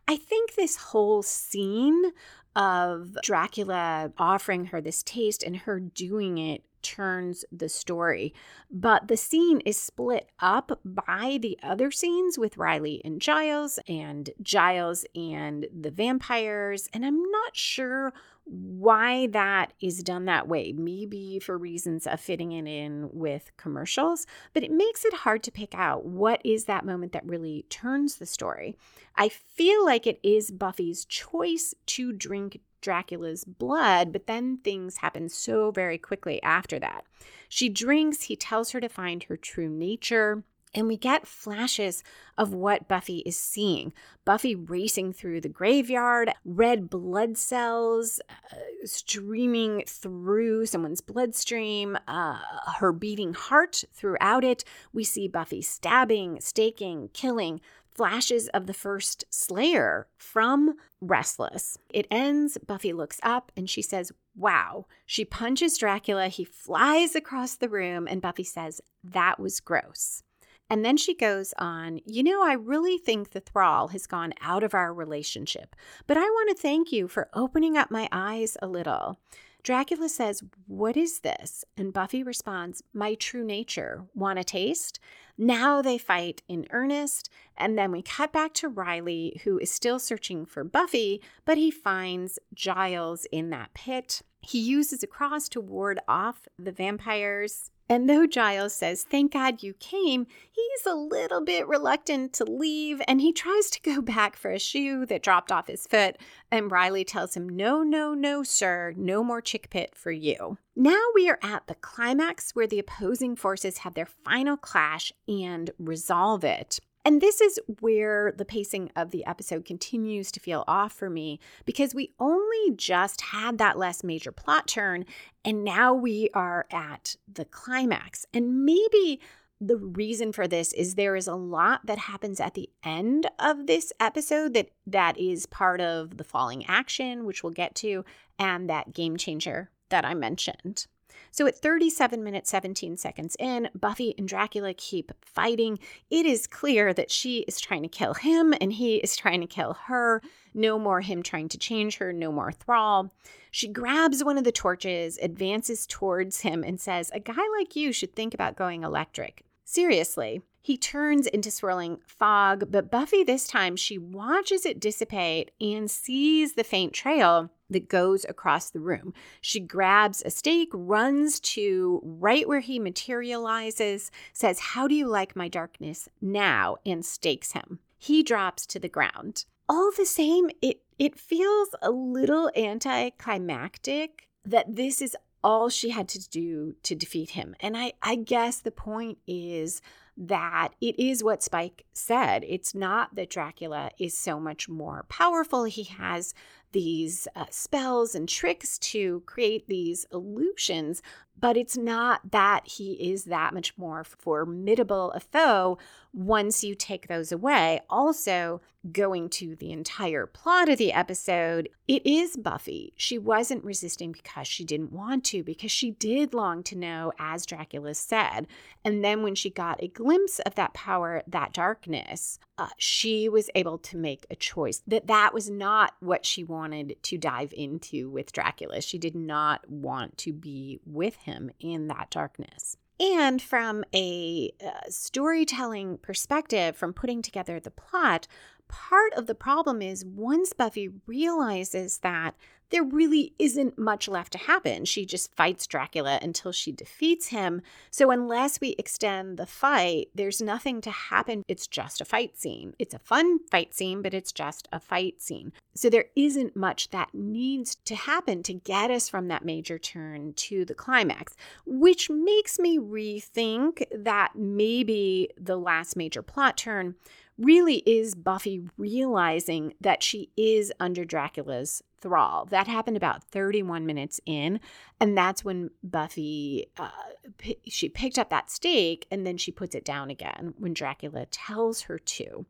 I think this whole scene of Dracula offering her this taste and her doing it turns the story. But the scene is split up by the other scenes with Riley and Giles and Giles and the vampires. And I'm not sure why that is done that way. Maybe for reasons of fitting it in with commercials, but it makes it hard to pick out what is that moment that really turns the story. I feel like it is Buffy's choice to drink Dracula's blood, but then things happen so very quickly after that. She drinks, he tells her to find her true nature. And we get flashes of what Buffy is seeing. Buffy racing through the graveyard, red blood cells uh, streaming through someone's bloodstream, uh, her beating heart throughout it. We see Buffy stabbing, staking, killing, flashes of the first Slayer from Restless. It ends, Buffy looks up and she says, Wow. She punches Dracula, he flies across the room, and Buffy says, That was gross. And then she goes on, You know, I really think the thrall has gone out of our relationship, but I want to thank you for opening up my eyes a little. Dracula says, What is this? And Buffy responds, My true nature. Want a taste? Now they fight in earnest. And then we cut back to Riley, who is still searching for Buffy, but he finds Giles in that pit. He uses a cross to ward off the vampires. And though Giles says, Thank God you came, he's a little bit reluctant to leave and he tries to go back for a shoe that dropped off his foot. And Riley tells him, No, no, no, sir, no more chick pit for you. Now we are at the climax where the opposing forces have their final clash and resolve it. And this is where the pacing of the episode continues to feel off for me because we only just had that less major plot turn and now we are at the climax. And maybe the reason for this is there is a lot that happens at the end of this episode that that is part of the falling action which we'll get to and that game changer that I mentioned. So at 37 minutes 17 seconds in, Buffy and Dracula keep fighting. It is clear that she is trying to kill him and he is trying to kill her. No more him trying to change her, no more thrall. She grabs one of the torches, advances towards him, and says, A guy like you should think about going electric. Seriously. He turns into swirling fog, but Buffy this time she watches it dissipate and sees the faint trail that goes across the room. She grabs a stake, runs to right where he materializes, says, How do you like my darkness now? and stakes him. He drops to the ground. All the same, it, it feels a little anticlimactic that this is all she had to do to defeat him. And I, I guess the point is that it is what Spike said. It's not that Dracula is so much more powerful. He has these uh, spells and tricks to create these illusions, but it's not that he is that much more formidable a foe once you take those away. Also, going to the entire plot of the episode, it is Buffy. She wasn't resisting because she didn't want to, because she did long to know, as Dracula said. And then when she got a glimpse of that power, that darkness, uh, she was able to make a choice that that was not what she wanted to dive into with Dracula. She did not want to be with him in that darkness. And from a uh, storytelling perspective, from putting together the plot, part of the problem is once Buffy realizes that there really isn't much left to happen. She just fights Dracula until she defeats him. So, unless we extend the fight, there's nothing to happen. It's just a fight scene. It's a fun fight scene, but it's just a fight scene. So, there isn't much that needs to happen to get us from that major turn to the climax, which makes me rethink that maybe the last major plot turn really is Buffy realizing that she is under Dracula's thrall. That happened about 31 minutes in, and that's when Buffy uh, p- she picked up that stake and then she puts it down again when Dracula tells her to.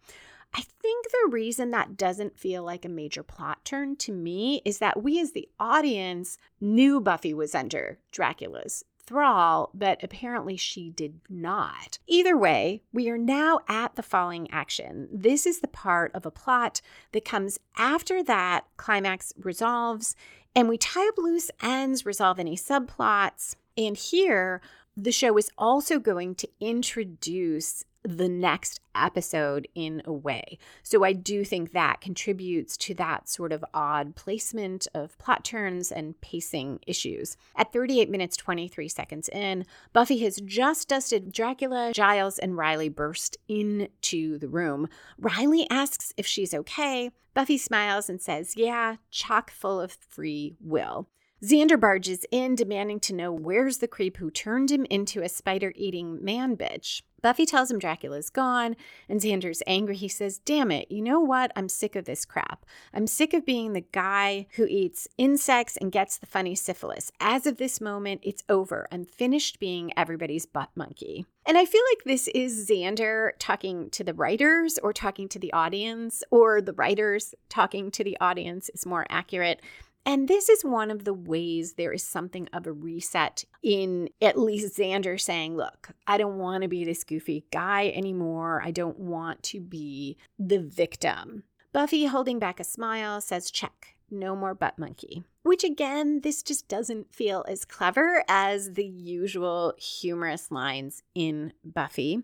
I think the reason that doesn't feel like a major plot turn to me is that we as the audience knew Buffy was under Dracula's thrall, but apparently she did not. Either way, we are now at the falling action. This is the part of a plot that comes after that climax resolves, and we tie up loose ends, resolve any subplots. And here, the show is also going to introduce the next episode in a way. So I do think that contributes to that sort of odd placement of plot turns and pacing issues. At 38 minutes 23 seconds in, Buffy has just dusted Dracula, Giles, and Riley burst into the room. Riley asks if she's okay. Buffy smiles and says, Yeah, chock full of free will. Xander barges in, demanding to know where's the creep who turned him into a spider eating man bitch. Buffy tells him Dracula's gone, and Xander's angry. He says, Damn it, you know what? I'm sick of this crap. I'm sick of being the guy who eats insects and gets the funny syphilis. As of this moment, it's over. I'm finished being everybody's butt monkey. And I feel like this is Xander talking to the writers or talking to the audience, or the writers talking to the audience is more accurate. And this is one of the ways there is something of a reset in at least Xander saying, Look, I don't want to be this goofy guy anymore. I don't want to be the victim. Buffy, holding back a smile, says, Check, no more butt monkey. Which again, this just doesn't feel as clever as the usual humorous lines in Buffy.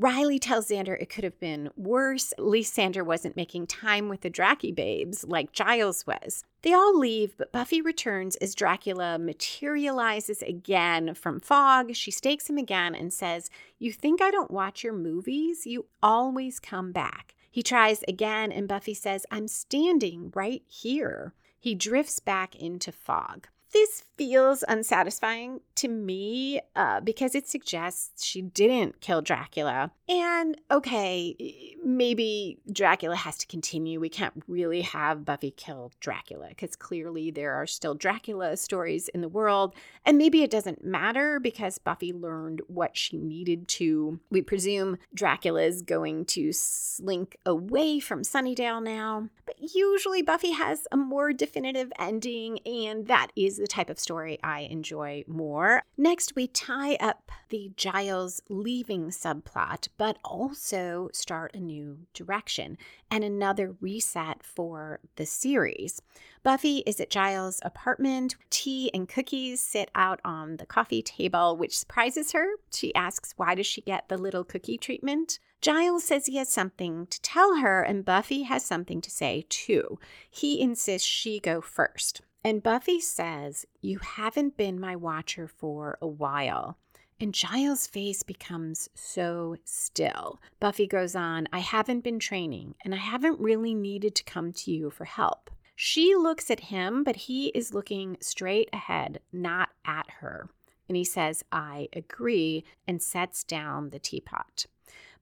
Riley tells Xander it could have been worse. At least Xander wasn't making time with the Dracky babes like Giles was. They all leave, but Buffy returns as Dracula materializes again from fog. She stakes him again and says, You think I don't watch your movies? You always come back. He tries again, and Buffy says, I'm standing right here. He drifts back into fog this feels unsatisfying to me uh, because it suggests she didn't kill Dracula. And okay, maybe Dracula has to continue. We can't really have Buffy kill Dracula because clearly there are still Dracula stories in the world. And maybe it doesn't matter because Buffy learned what she needed to. We presume Dracula is going to slink away from Sunnydale now. But usually Buffy has a more definitive ending, and that is the type of story I enjoy more. Next, we tie up the Giles leaving subplot, but also start a new direction and another reset for the series. Buffy is at Giles' apartment. Tea and cookies sit out on the coffee table, which surprises her. She asks, Why does she get the little cookie treatment? Giles says he has something to tell her, and Buffy has something to say too. He insists she go first. And Buffy says, You haven't been my watcher for a while. And Giles' face becomes so still. Buffy goes on, I haven't been training, and I haven't really needed to come to you for help. She looks at him, but he is looking straight ahead, not at her. And he says, I agree, and sets down the teapot.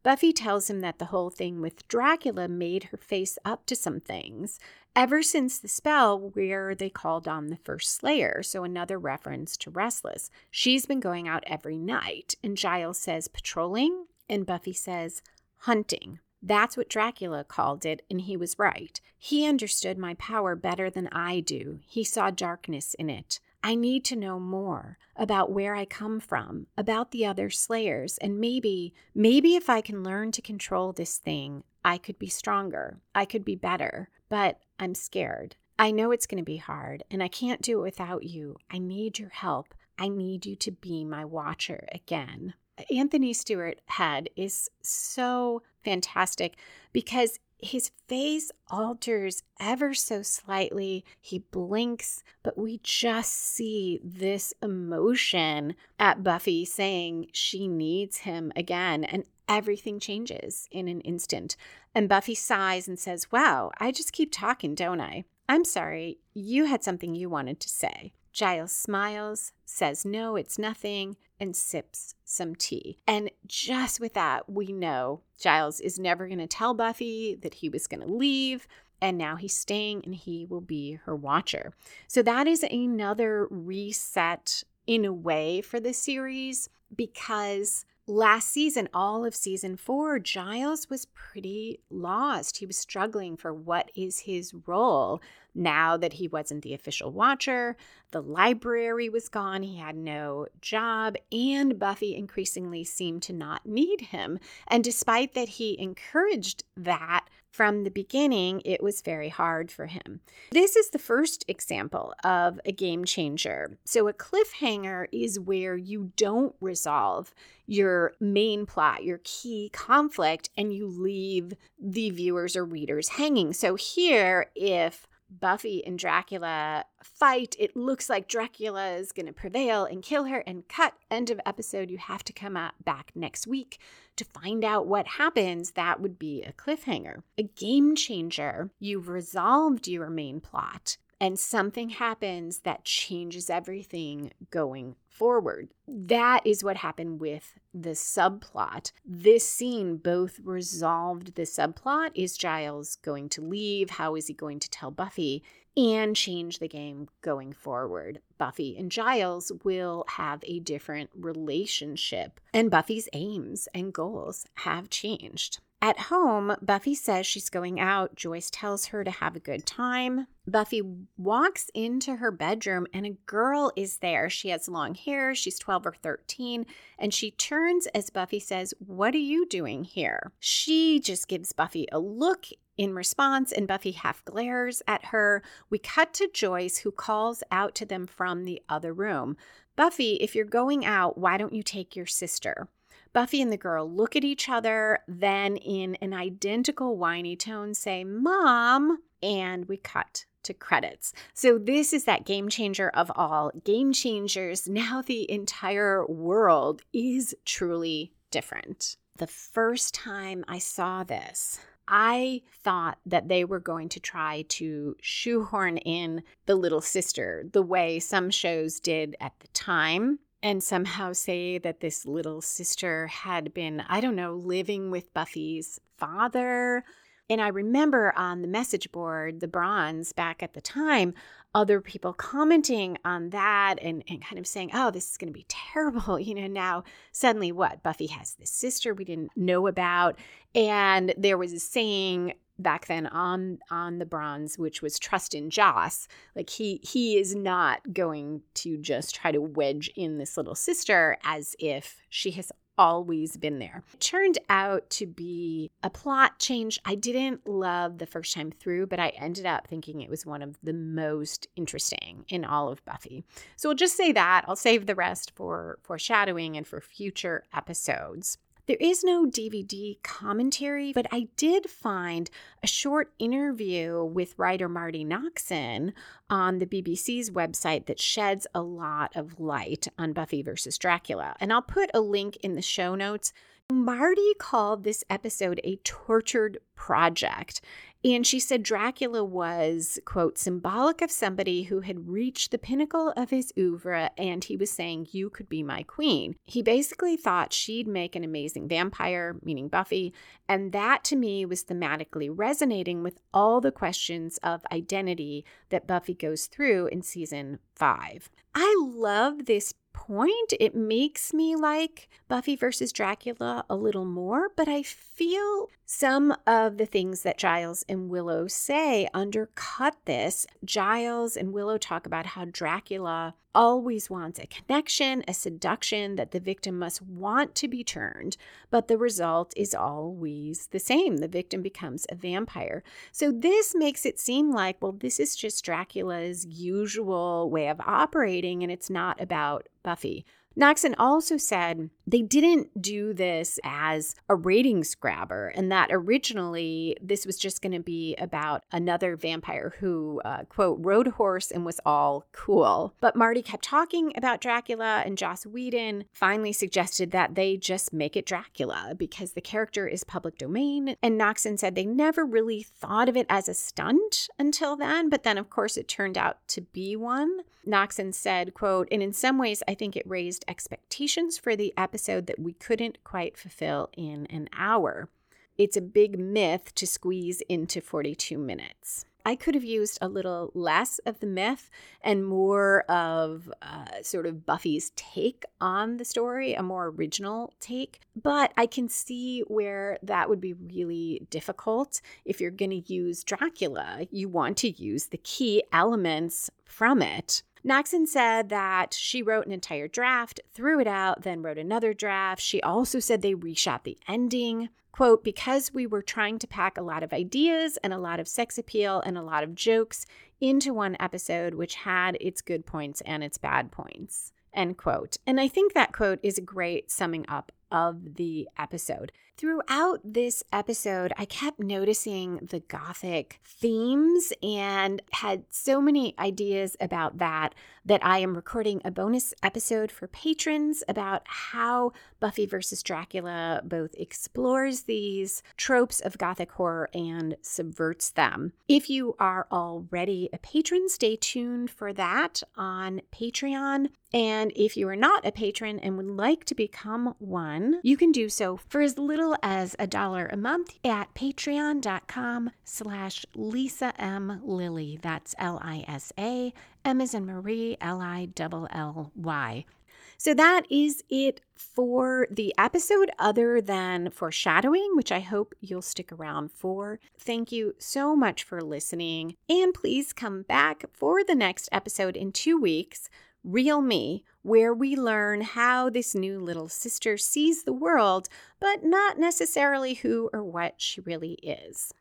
Buffy tells him that the whole thing with Dracula made her face up to some things ever since the spell where they called on the first Slayer, so another reference to Restless. She's been going out every night, and Giles says patrolling, and Buffy says hunting. That's what Dracula called it, and he was right. He understood my power better than I do. He saw darkness in it. I need to know more about where I come from, about the other slayers, and maybe, maybe if I can learn to control this thing, I could be stronger. I could be better. But I'm scared. I know it's going to be hard, and I can't do it without you. I need your help. I need you to be my watcher again. Anthony Stewart Head is so fantastic because his face alters ever so slightly. He blinks, but we just see this emotion at Buffy saying she needs him again. And everything changes in an instant. And Buffy sighs and says, Wow, I just keep talking, don't I? I'm sorry, you had something you wanted to say. Giles smiles, says, No, it's nothing, and sips some tea. And just with that, we know Giles is never going to tell Buffy that he was going to leave. And now he's staying and he will be her watcher. So that is another reset in a way for the series because last season, all of season four, Giles was pretty lost. He was struggling for what is his role now that he wasn't the official watcher. The library was gone, he had no job, and Buffy increasingly seemed to not need him. And despite that, he encouraged that from the beginning, it was very hard for him. This is the first example of a game changer. So, a cliffhanger is where you don't resolve your main plot, your key conflict, and you leave the viewers or readers hanging. So, here, if Buffy and Dracula fight. It looks like Dracula is going to prevail and kill her and cut. End of episode. You have to come back next week to find out what happens. That would be a cliffhanger. A game changer. You've resolved your main plot and something happens that changes everything going forward. That is what happened with the subplot. This scene both resolved the subplot is Giles going to leave? How is he going to tell Buffy? And change the game going forward. Buffy and Giles will have a different relationship, and Buffy's aims and goals have changed. At home, Buffy says she's going out. Joyce tells her to have a good time. Buffy walks into her bedroom and a girl is there. She has long hair. She's 12 or 13. And she turns as Buffy says, What are you doing here? She just gives Buffy a look in response, and Buffy half glares at her. We cut to Joyce, who calls out to them from the other room Buffy, if you're going out, why don't you take your sister? Buffy and the girl look at each other, then in an identical whiny tone say, Mom, and we cut to credits. So, this is that game changer of all game changers. Now, the entire world is truly different. The first time I saw this, I thought that they were going to try to shoehorn in the little sister the way some shows did at the time and somehow say that this little sister had been, I don't know, living with Buffy's father. And I remember on the message board, the bronze back at the time, other people commenting on that and, and kind of saying, oh, this is going to be terrible. You know, now suddenly what? Buffy has this sister we didn't know about. And there was a saying, back then on on the bronze which was trust in joss like he he is not going to just try to wedge in this little sister as if she has always been there. It turned out to be a plot change I didn't love the first time through, but I ended up thinking it was one of the most interesting in all of Buffy. So we'll just say that. I'll save the rest for foreshadowing and for future episodes. There is no DVD commentary, but I did find a short interview with writer Marti Noxon on the BBC's website that sheds a lot of light on Buffy versus Dracula. And I'll put a link in the show notes. Marti called this episode a tortured project. And she said Dracula was, quote, symbolic of somebody who had reached the pinnacle of his oeuvre and he was saying, You could be my queen. He basically thought she'd make an amazing vampire, meaning Buffy. And that to me was thematically resonating with all the questions of identity that Buffy goes through in season five. I love this point, it makes me like Buffy versus Dracula a little more, but I feel some of the things that Giles and Willow say undercut this. Giles and Willow talk about how Dracula always wants a connection, a seduction that the victim must want to be turned, but the result is always the same. The victim becomes a vampire. So this makes it seem like, well, this is just Dracula's usual way of operating, and it's not about Buffy. Noxon also said they didn't do this as a ratings grabber, and that originally this was just going to be about another vampire who, uh, quote, rode horse and was all cool. But Marti kept talking about Dracula, and Joss Whedon finally suggested that they just make it Dracula because the character is public domain. And Noxon said they never really thought of it as a stunt until then, but then, of course, it turned out to be one. Noxon said, quote, and in some ways, I think it raised expectations for the episode that we couldn't quite fulfill in an hour. It's a big myth to squeeze into 42 minutes. I could have used a little less of the myth and more of uh, sort of Buffy's take on the story, a more original take. But I can see where that would be really difficult if you're going to use Dracula. You want to use the key elements from it Noxon said that she wrote an entire draft, threw it out, then wrote another draft. She also said they reshot the ending. Quote, because we were trying to pack a lot of ideas and a lot of sex appeal and a lot of jokes into one episode, which had its good points and its bad points. End quote. And I think that quote is a great summing up of the episode. Throughout this episode, I kept noticing the Gothic themes and had so many ideas about that that I am recording a bonus episode for patrons about how Buffy versus Dracula both explores these tropes of Gothic horror and subverts them. If you are already a patron, stay tuned for that on Patreon. And if you are not a patron and would like to become one, you can do so for as little as a dollar a month at patreon.com slash Lisa M. Lilly. That's L-I-S-A, M as in Marie, L-I-L-L-Y. So that is it for the episode, other than foreshadowing, which I hope you'll stick around for. Thank you so much for listening. And please come back for the next episode in two weeks Real Me, where we learn how this new little sister sees the world, but not necessarily who or what she really is.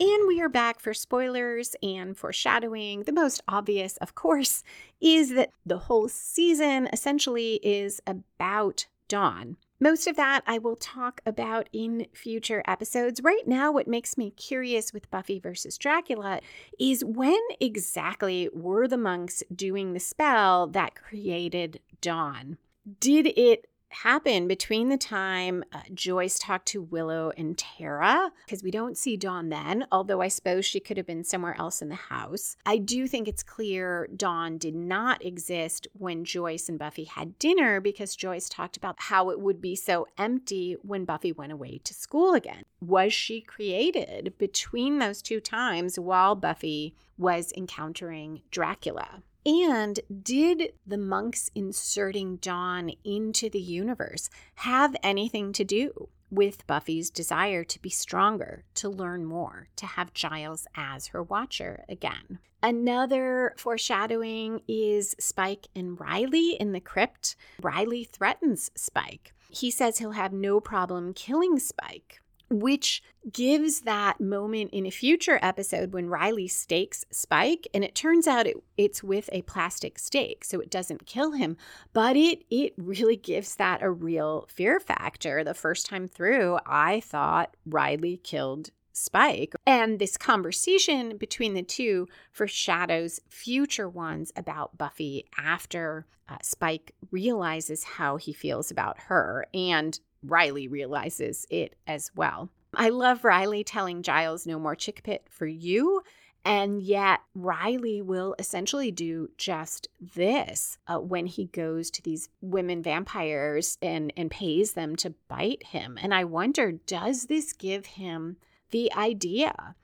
And we are back for spoilers and foreshadowing. The most obvious, of course, is that the whole season essentially is about Dawn. Most of that I will talk about in future episodes. Right now, what makes me curious with Buffy versus Dracula is when exactly were the monks doing the spell that created Dawn? Did it happen between the time uh, Joyce talked to Willow and Tara, because we don't see Dawn then, although I suppose she could have been somewhere else in the house. I do think it's clear Dawn did not exist when Joyce and Buffy had dinner because Joyce talked about how it would be so empty when Buffy went away to school again. Was she created between those two times while Buffy was encountering Dracula? And did the monks inserting Dawn into the universe have anything to do with Buffy's desire to be stronger, to learn more, to have Giles as her watcher again? Another foreshadowing is Spike and Riley in the crypt. Riley threatens Spike. He says he'll have no problem killing Spike which gives that moment in a future episode when Riley stakes Spike, and it turns out it, it's with a plastic stake, so it doesn't kill him, but it it really gives that a real fear factor. The first time through, I thought Riley killed Spike. And this conversation between the two foreshadows future ones about Buffy after uh, Spike realizes how he feels about her and Riley realizes it as well. I love Riley telling Giles no more chick pit for you. And yet, Riley will essentially do just this uh, when he goes to these women vampires and, and pays them to bite him. And I wonder, does this give him the idea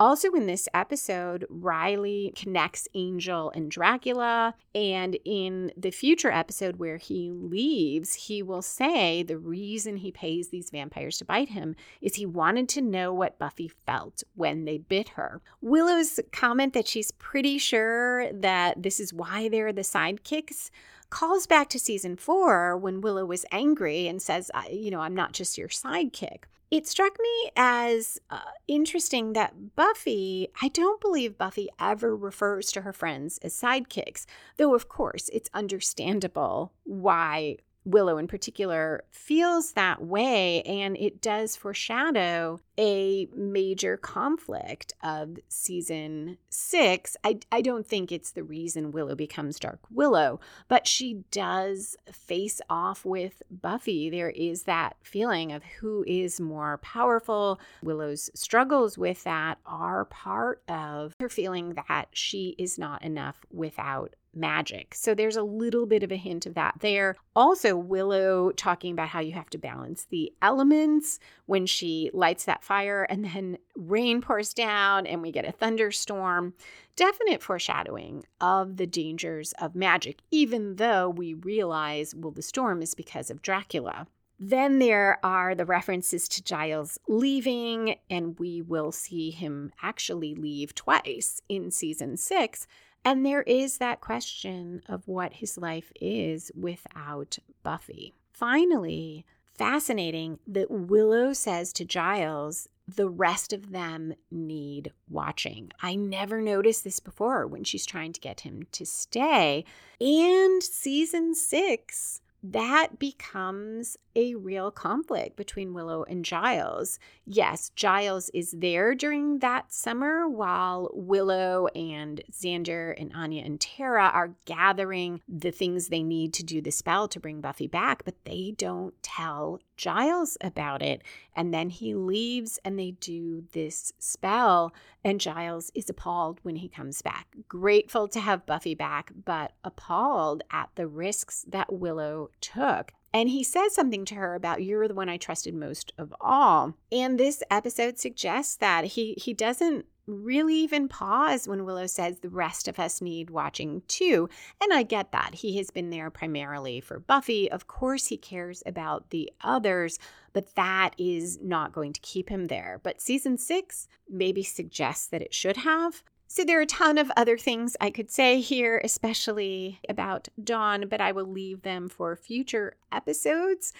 also, in this episode, Riley connects Angel and Dracula. And in the future episode where he leaves, he will say the reason he pays these vampires to bite him is he wanted to know what Buffy felt when they bit her. Willow's comment that she's pretty sure that this is why they're the sidekicks calls back to season four when Willow was angry and says, You know, I'm not just your sidekick. It struck me as uh, interesting that Buffy, I don't believe Buffy ever refers to her friends as sidekicks, though, of course, it's understandable why Willow in particular feels that way, and it does foreshadow a major conflict of season six. I, I don't think it's the reason Willow becomes Dark Willow, but she does face off with Buffy. There is that feeling of who is more powerful. Willow's struggles with that are part of her feeling that she is not enough without magic. So there's a little bit of a hint of that there. Also, Willow talking about how you have to balance the elements when she lights that fire and then rain pours down and we get a thunderstorm. Definite foreshadowing of the dangers of magic, even though we realize, well, the storm is because of Dracula. Then there are the references to Giles leaving, and we will see him actually leave twice in season six and there is that question of what his life is without Buffy. Finally, fascinating that Willow says to Giles, the rest of them need watching. I never noticed this before when she's trying to get him to stay. And season six that becomes a real conflict between Willow and Giles. Yes, Giles is there during that summer while Willow and Xander and Anya and Tara are gathering the things they need to do the spell to bring Buffy back, but they don't tell Giles about it. And then he leaves and they do this spell, and Giles is appalled when he comes back. Grateful to have Buffy back, but appalled at the risks that Willow took. And he says something to her about you're the one I trusted most of all. And this episode suggests that he he doesn't really even pause when Willow says the rest of us need watching too. And I get that. He has been there primarily for Buffy. Of course, he cares about the others, but that is not going to keep him there. But season six maybe suggests that it should have. So there are a ton of other things I could say here, especially about Dawn, but I will leave them for future episodes.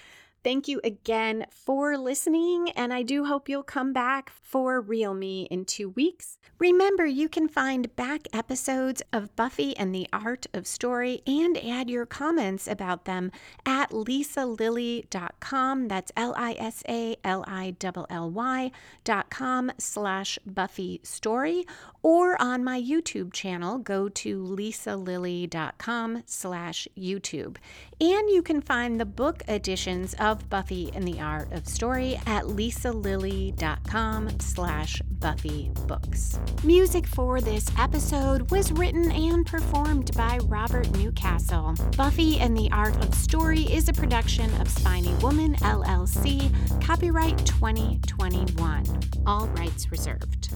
Thank you again for listening, and I do hope you'll come back for Real Me in two weeks. Remember, you can find back episodes of Buffy and the Art of Story and add your comments about them at lisalilly.com. That's L I S A L I L L Y.com slash Buffy Story, or on my YouTube channel, go to lisalilly.com slash YouTube. And you can find the book editions of Buffy and the Art of Story at lisalilly.com slash Buffy Books. Music for this episode was written and performed by Robert Newcastle. Buffy and the Art of Story is a production of Spiny Woman LLC, copyright 2021. All rights reserved.